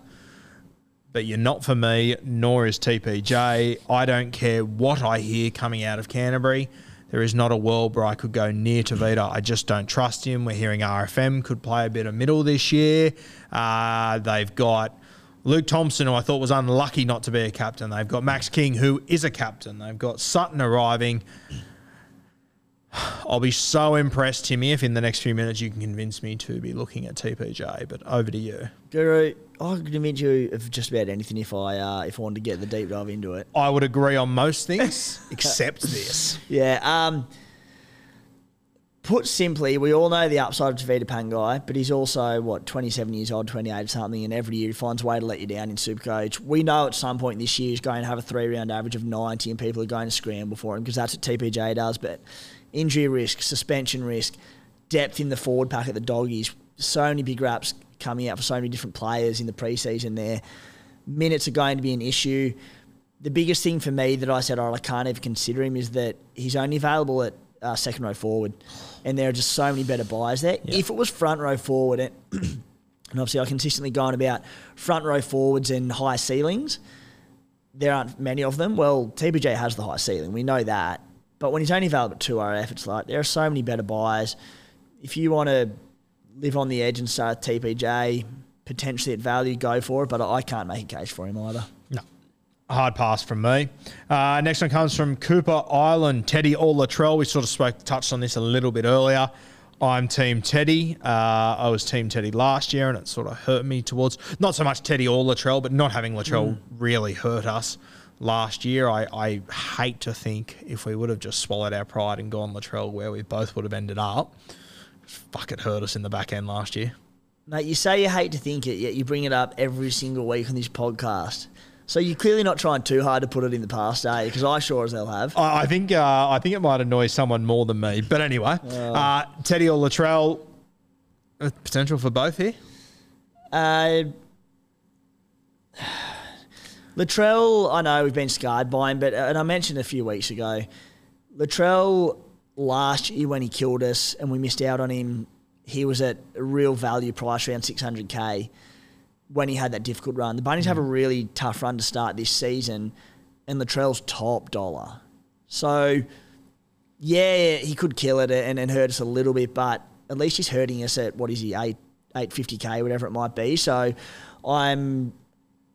but you're not for me, nor is TPJ. I don't care what I hear coming out of Canterbury. There is not a world where I could go near Tevita. I just don't trust him. We're hearing RFM could play a bit of middle this year. Uh, they've got Luke Thompson, who I thought was unlucky not to be a captain. They've got Max King, who is a captain. They've got Sutton arriving. I'll be so impressed, Timmy, if in the next few minutes you can convince me to be looking at TPJ. But over to you, Guru. I could convince you of just about anything if I uh, if I wanted to get the deep dive into it. I would agree on most things except this. Yeah. Um, put simply, we all know the upside of Tevita Pangai, but he's also, what, 27 years old, 28 or something, and every year he finds a way to let you down in Supercoach. We know at some point this year he's going to have a three round average of 90 and people are going to scramble for him because that's what TPJ does. But injury risk, suspension risk, depth in the forward pack at the doggies, so many big raps coming out for so many different players in the preseason there. Minutes are going to be an issue. The biggest thing for me that I said, oh, I can't even consider him is that he's only available at uh, second row forward and there are just so many better buys there. Yeah. If it was front row forward, and, and obviously I consistently going about front row forwards and high ceilings, there aren't many of them. Well, TPJ has the high ceiling, we know that. But when he's only available at 2RF, it's like there are so many better buys. If you want to live on the edge and start TPJ, potentially at value, go for it. But I can't make a case for him either. No, hard pass from me. Uh, next one comes from Cooper Island, Teddy or Latrell. We sort of spoke, touched on this a little bit earlier. I'm Team Teddy. Uh, I was Team Teddy last year, and it sort of hurt me towards not so much Teddy or Latrell, but not having Latrell mm. really hurt us last year. I, I hate to think if we would have just swallowed our pride and gone Latrell where we both would have ended up. Fuck, it hurt us in the back end last year. Mate, you say you hate to think it, yet you bring it up every single week on this podcast. So you're clearly not trying too hard to put it in the past, are you? Because I sure as hell have. I, I think uh, I think it might annoy someone more than me. But anyway, oh. uh, Teddy or Latrell, uh, potential for both here. Uh, Latrell, I know we've been scarred by him, but uh, and I mentioned a few weeks ago, Latrell last year when he killed us and we missed out on him, he was at a real value price around 600k when he had that difficult run. The Bunnies mm. have a really tough run to start this season, and Latrell's top dollar. So, yeah, he could kill it and, and hurt us a little bit, but at least he's hurting us at what is he eight eight fifty k whatever it might be. So, I'm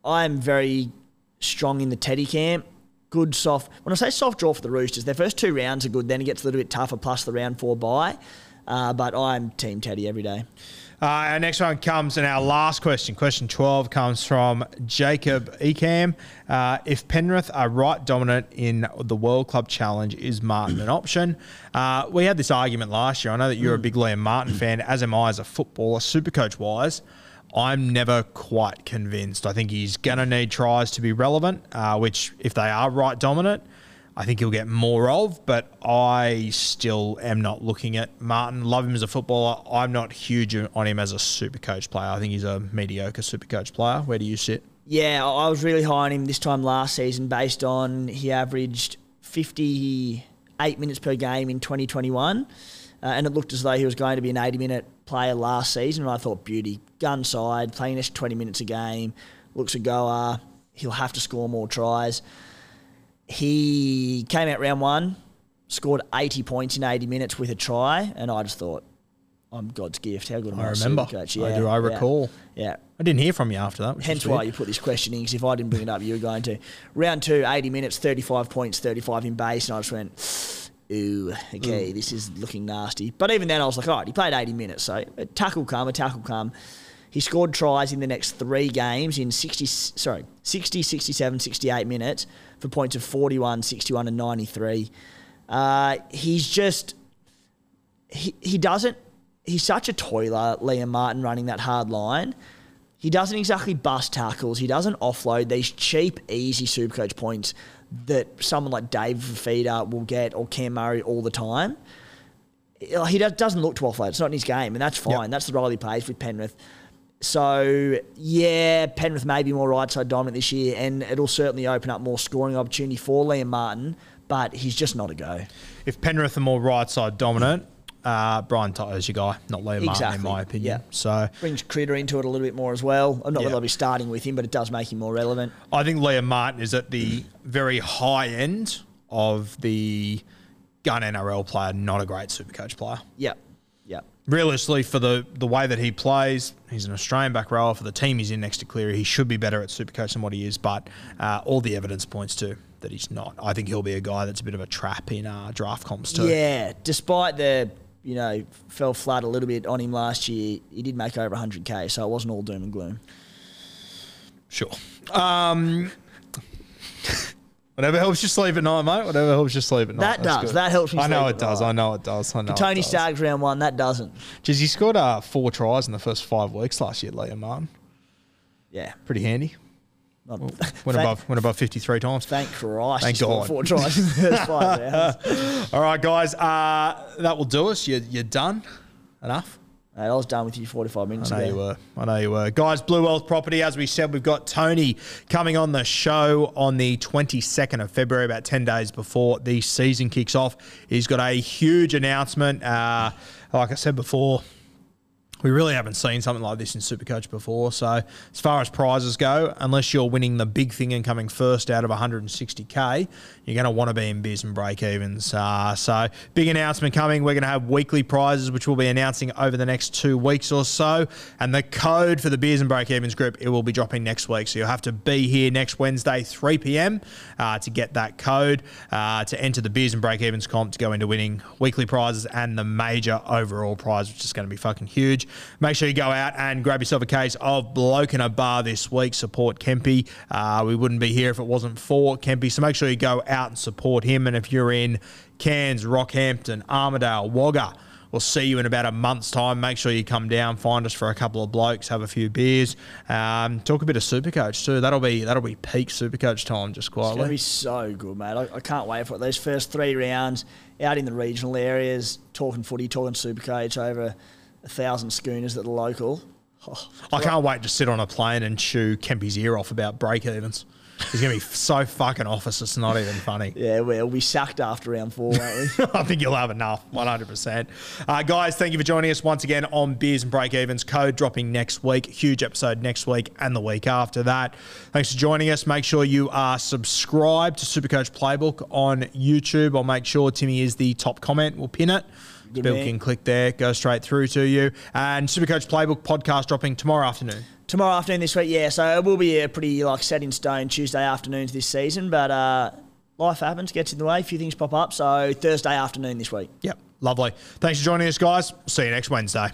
I'm very strong in the Teddy camp. Good soft. When I say soft draw for the Roosters, their first two rounds are good. Then it gets a little bit tougher. Plus the round four bye. Uh, but I'm Team Teddy every day. Uh, our next one comes, and our last question, question 12, comes from Jacob Ecam. Uh, if Penrith are right dominant in the World Club Challenge, is Martin an option? Uh, we had this argument last year. I know that you're a big Liam Martin fan, as am I as a footballer, super coach wise. I'm never quite convinced. I think he's going to need tries to be relevant, uh, which, if they are right dominant, I think he'll get more of, but I still am not looking at Martin. Love him as a footballer. I'm not huge on him as a super coach player. I think he's a mediocre super coach player. Where do you sit? Yeah, I was really high on him this time last season based on he averaged 58 minutes per game in 2021. Uh, and it looked as though he was going to be an 80 minute player last season. And I thought, beauty, gun side, playing this 20 minutes a game, looks a goer. He'll have to score more tries. He came out round one, scored 80 points in 80 minutes with a try, and I just thought, I'm God's gift. How good am I? I remember. Coach? Yeah, I do. I recall. Yeah. yeah. I didn't hear from you after that. Hence why you put this question in, because if I didn't bring it up, you were going to. Round two, 80 minutes, 35 points, 35 in base, and I just went, ooh, okay, mm. this is looking nasty. But even then, I was like, all right, he played 80 minutes, so a tackle come, a tackle come. He scored tries in the next three games in 60, sorry, 60, 67, 68 minutes for points of 41, 61, and 93. Uh, he's just he he doesn't. He's such a toiler, Liam Martin, running that hard line. He doesn't exactly bust tackles. He doesn't offload these cheap, easy Supercoach points that someone like Dave Fifita will get or Cam Murray all the time. He doesn't look to offload. It's not in his game, and that's fine. Yep. That's the role he plays with Penrith. So yeah, Penrith may be more right side dominant this year, and it'll certainly open up more scoring opportunity for Liam Martin. But he's just not a go. If Penrith are more right side dominant, uh, Brian is your guy, not Liam exactly. Martin, in my opinion. Yeah. So brings Critter into it a little bit more as well. I'm not yeah. that I'll be starting with him, but it does make him more relevant. I think Liam Martin is at the very high end of the gun NRL player, not a great super coach player. Yeah. Yeah. Realistically, for the the way that he plays, he's an Australian back rower. For the team he's in next to Cleary, he should be better at Supercoach than what he is. But uh, all the evidence points to that he's not. I think he'll be a guy that's a bit of a trap in uh, draft comps too. Yeah, despite the you know, fell flat a little bit on him last year, he did make over 100k, so it wasn't all doom and gloom. Sure. Um, whatever helps you sleep at night, mate. Whatever helps you sleep at night. That does. Good. That helps me. I know it does. Night. I know it does. I know. Tony Staggs round one. That doesn't. Jeez, he scored uh, four tries in the first five weeks last year, Liam Martin. Yeah, pretty handy. Well, went above went above fifty three times. Thank Christ! Thank God. Four tries in the first five rounds. All right, guys, uh, that will do us. You you're done. Enough. I was done with you 45 minutes ago. I know ago. you were. I know you were. Guys, Blue Wealth Property, as we said, we've got Tony coming on the show on the 22nd of February, about 10 days before the season kicks off. He's got a huge announcement. Uh, like I said before, we really haven't seen something like this in Supercoach before. So, as far as prizes go, unless you're winning the big thing and coming first out of 160k, you're going to want to be in beers and break evens. Uh, so, big announcement coming. We're going to have weekly prizes, which we'll be announcing over the next two weeks or so. And the code for the beers and break evens group it will be dropping next week. So, you'll have to be here next Wednesday, 3 p.m., uh, to get that code uh, to enter the beers and break evens comp to go into winning weekly prizes and the major overall prize, which is going to be fucking huge. Make sure you go out and grab yourself a case of Bloke in a Bar this week. Support Kempy. Uh, we wouldn't be here if it wasn't for Kempy. So make sure you go out and support him. And if you're in Cairns, Rockhampton, Armidale, Wagga, We'll see you in about a month's time. Make sure you come down, find us for a couple of blokes, have a few beers, um, talk a bit of Supercoach too. That'll be that'll be peak Supercoach time, just quietly. It's gonna be so good, mate. I, I can't wait for it. Those first three rounds out in the regional areas, talking footy, talking Supercoach over a thousand schooners at the local. Oh, I can't wait to sit on a plane and chew Kempy's ear off about break evens. He's going to be so fucking office, it's not even funny. Yeah, we'll be sacked after round four, won't we? I think you'll have enough, 100%. Uh, guys, thank you for joining us once again on Beers and Break Evens. Code dropping next week. Huge episode next week and the week after that. Thanks for joining us. Make sure you are subscribed to Supercoach Playbook on YouTube. I'll make sure Timmy is the top comment. We'll pin it. Bill can click there, go straight through to you. And Supercoach Playbook podcast dropping tomorrow afternoon. Tomorrow afternoon this week, yeah. So it will be a pretty like set in stone Tuesday afternoons this season, but uh, life happens, gets in the way, a few things pop up. So Thursday afternoon this week. Yep, lovely. Thanks for joining us, guys. See you next Wednesday.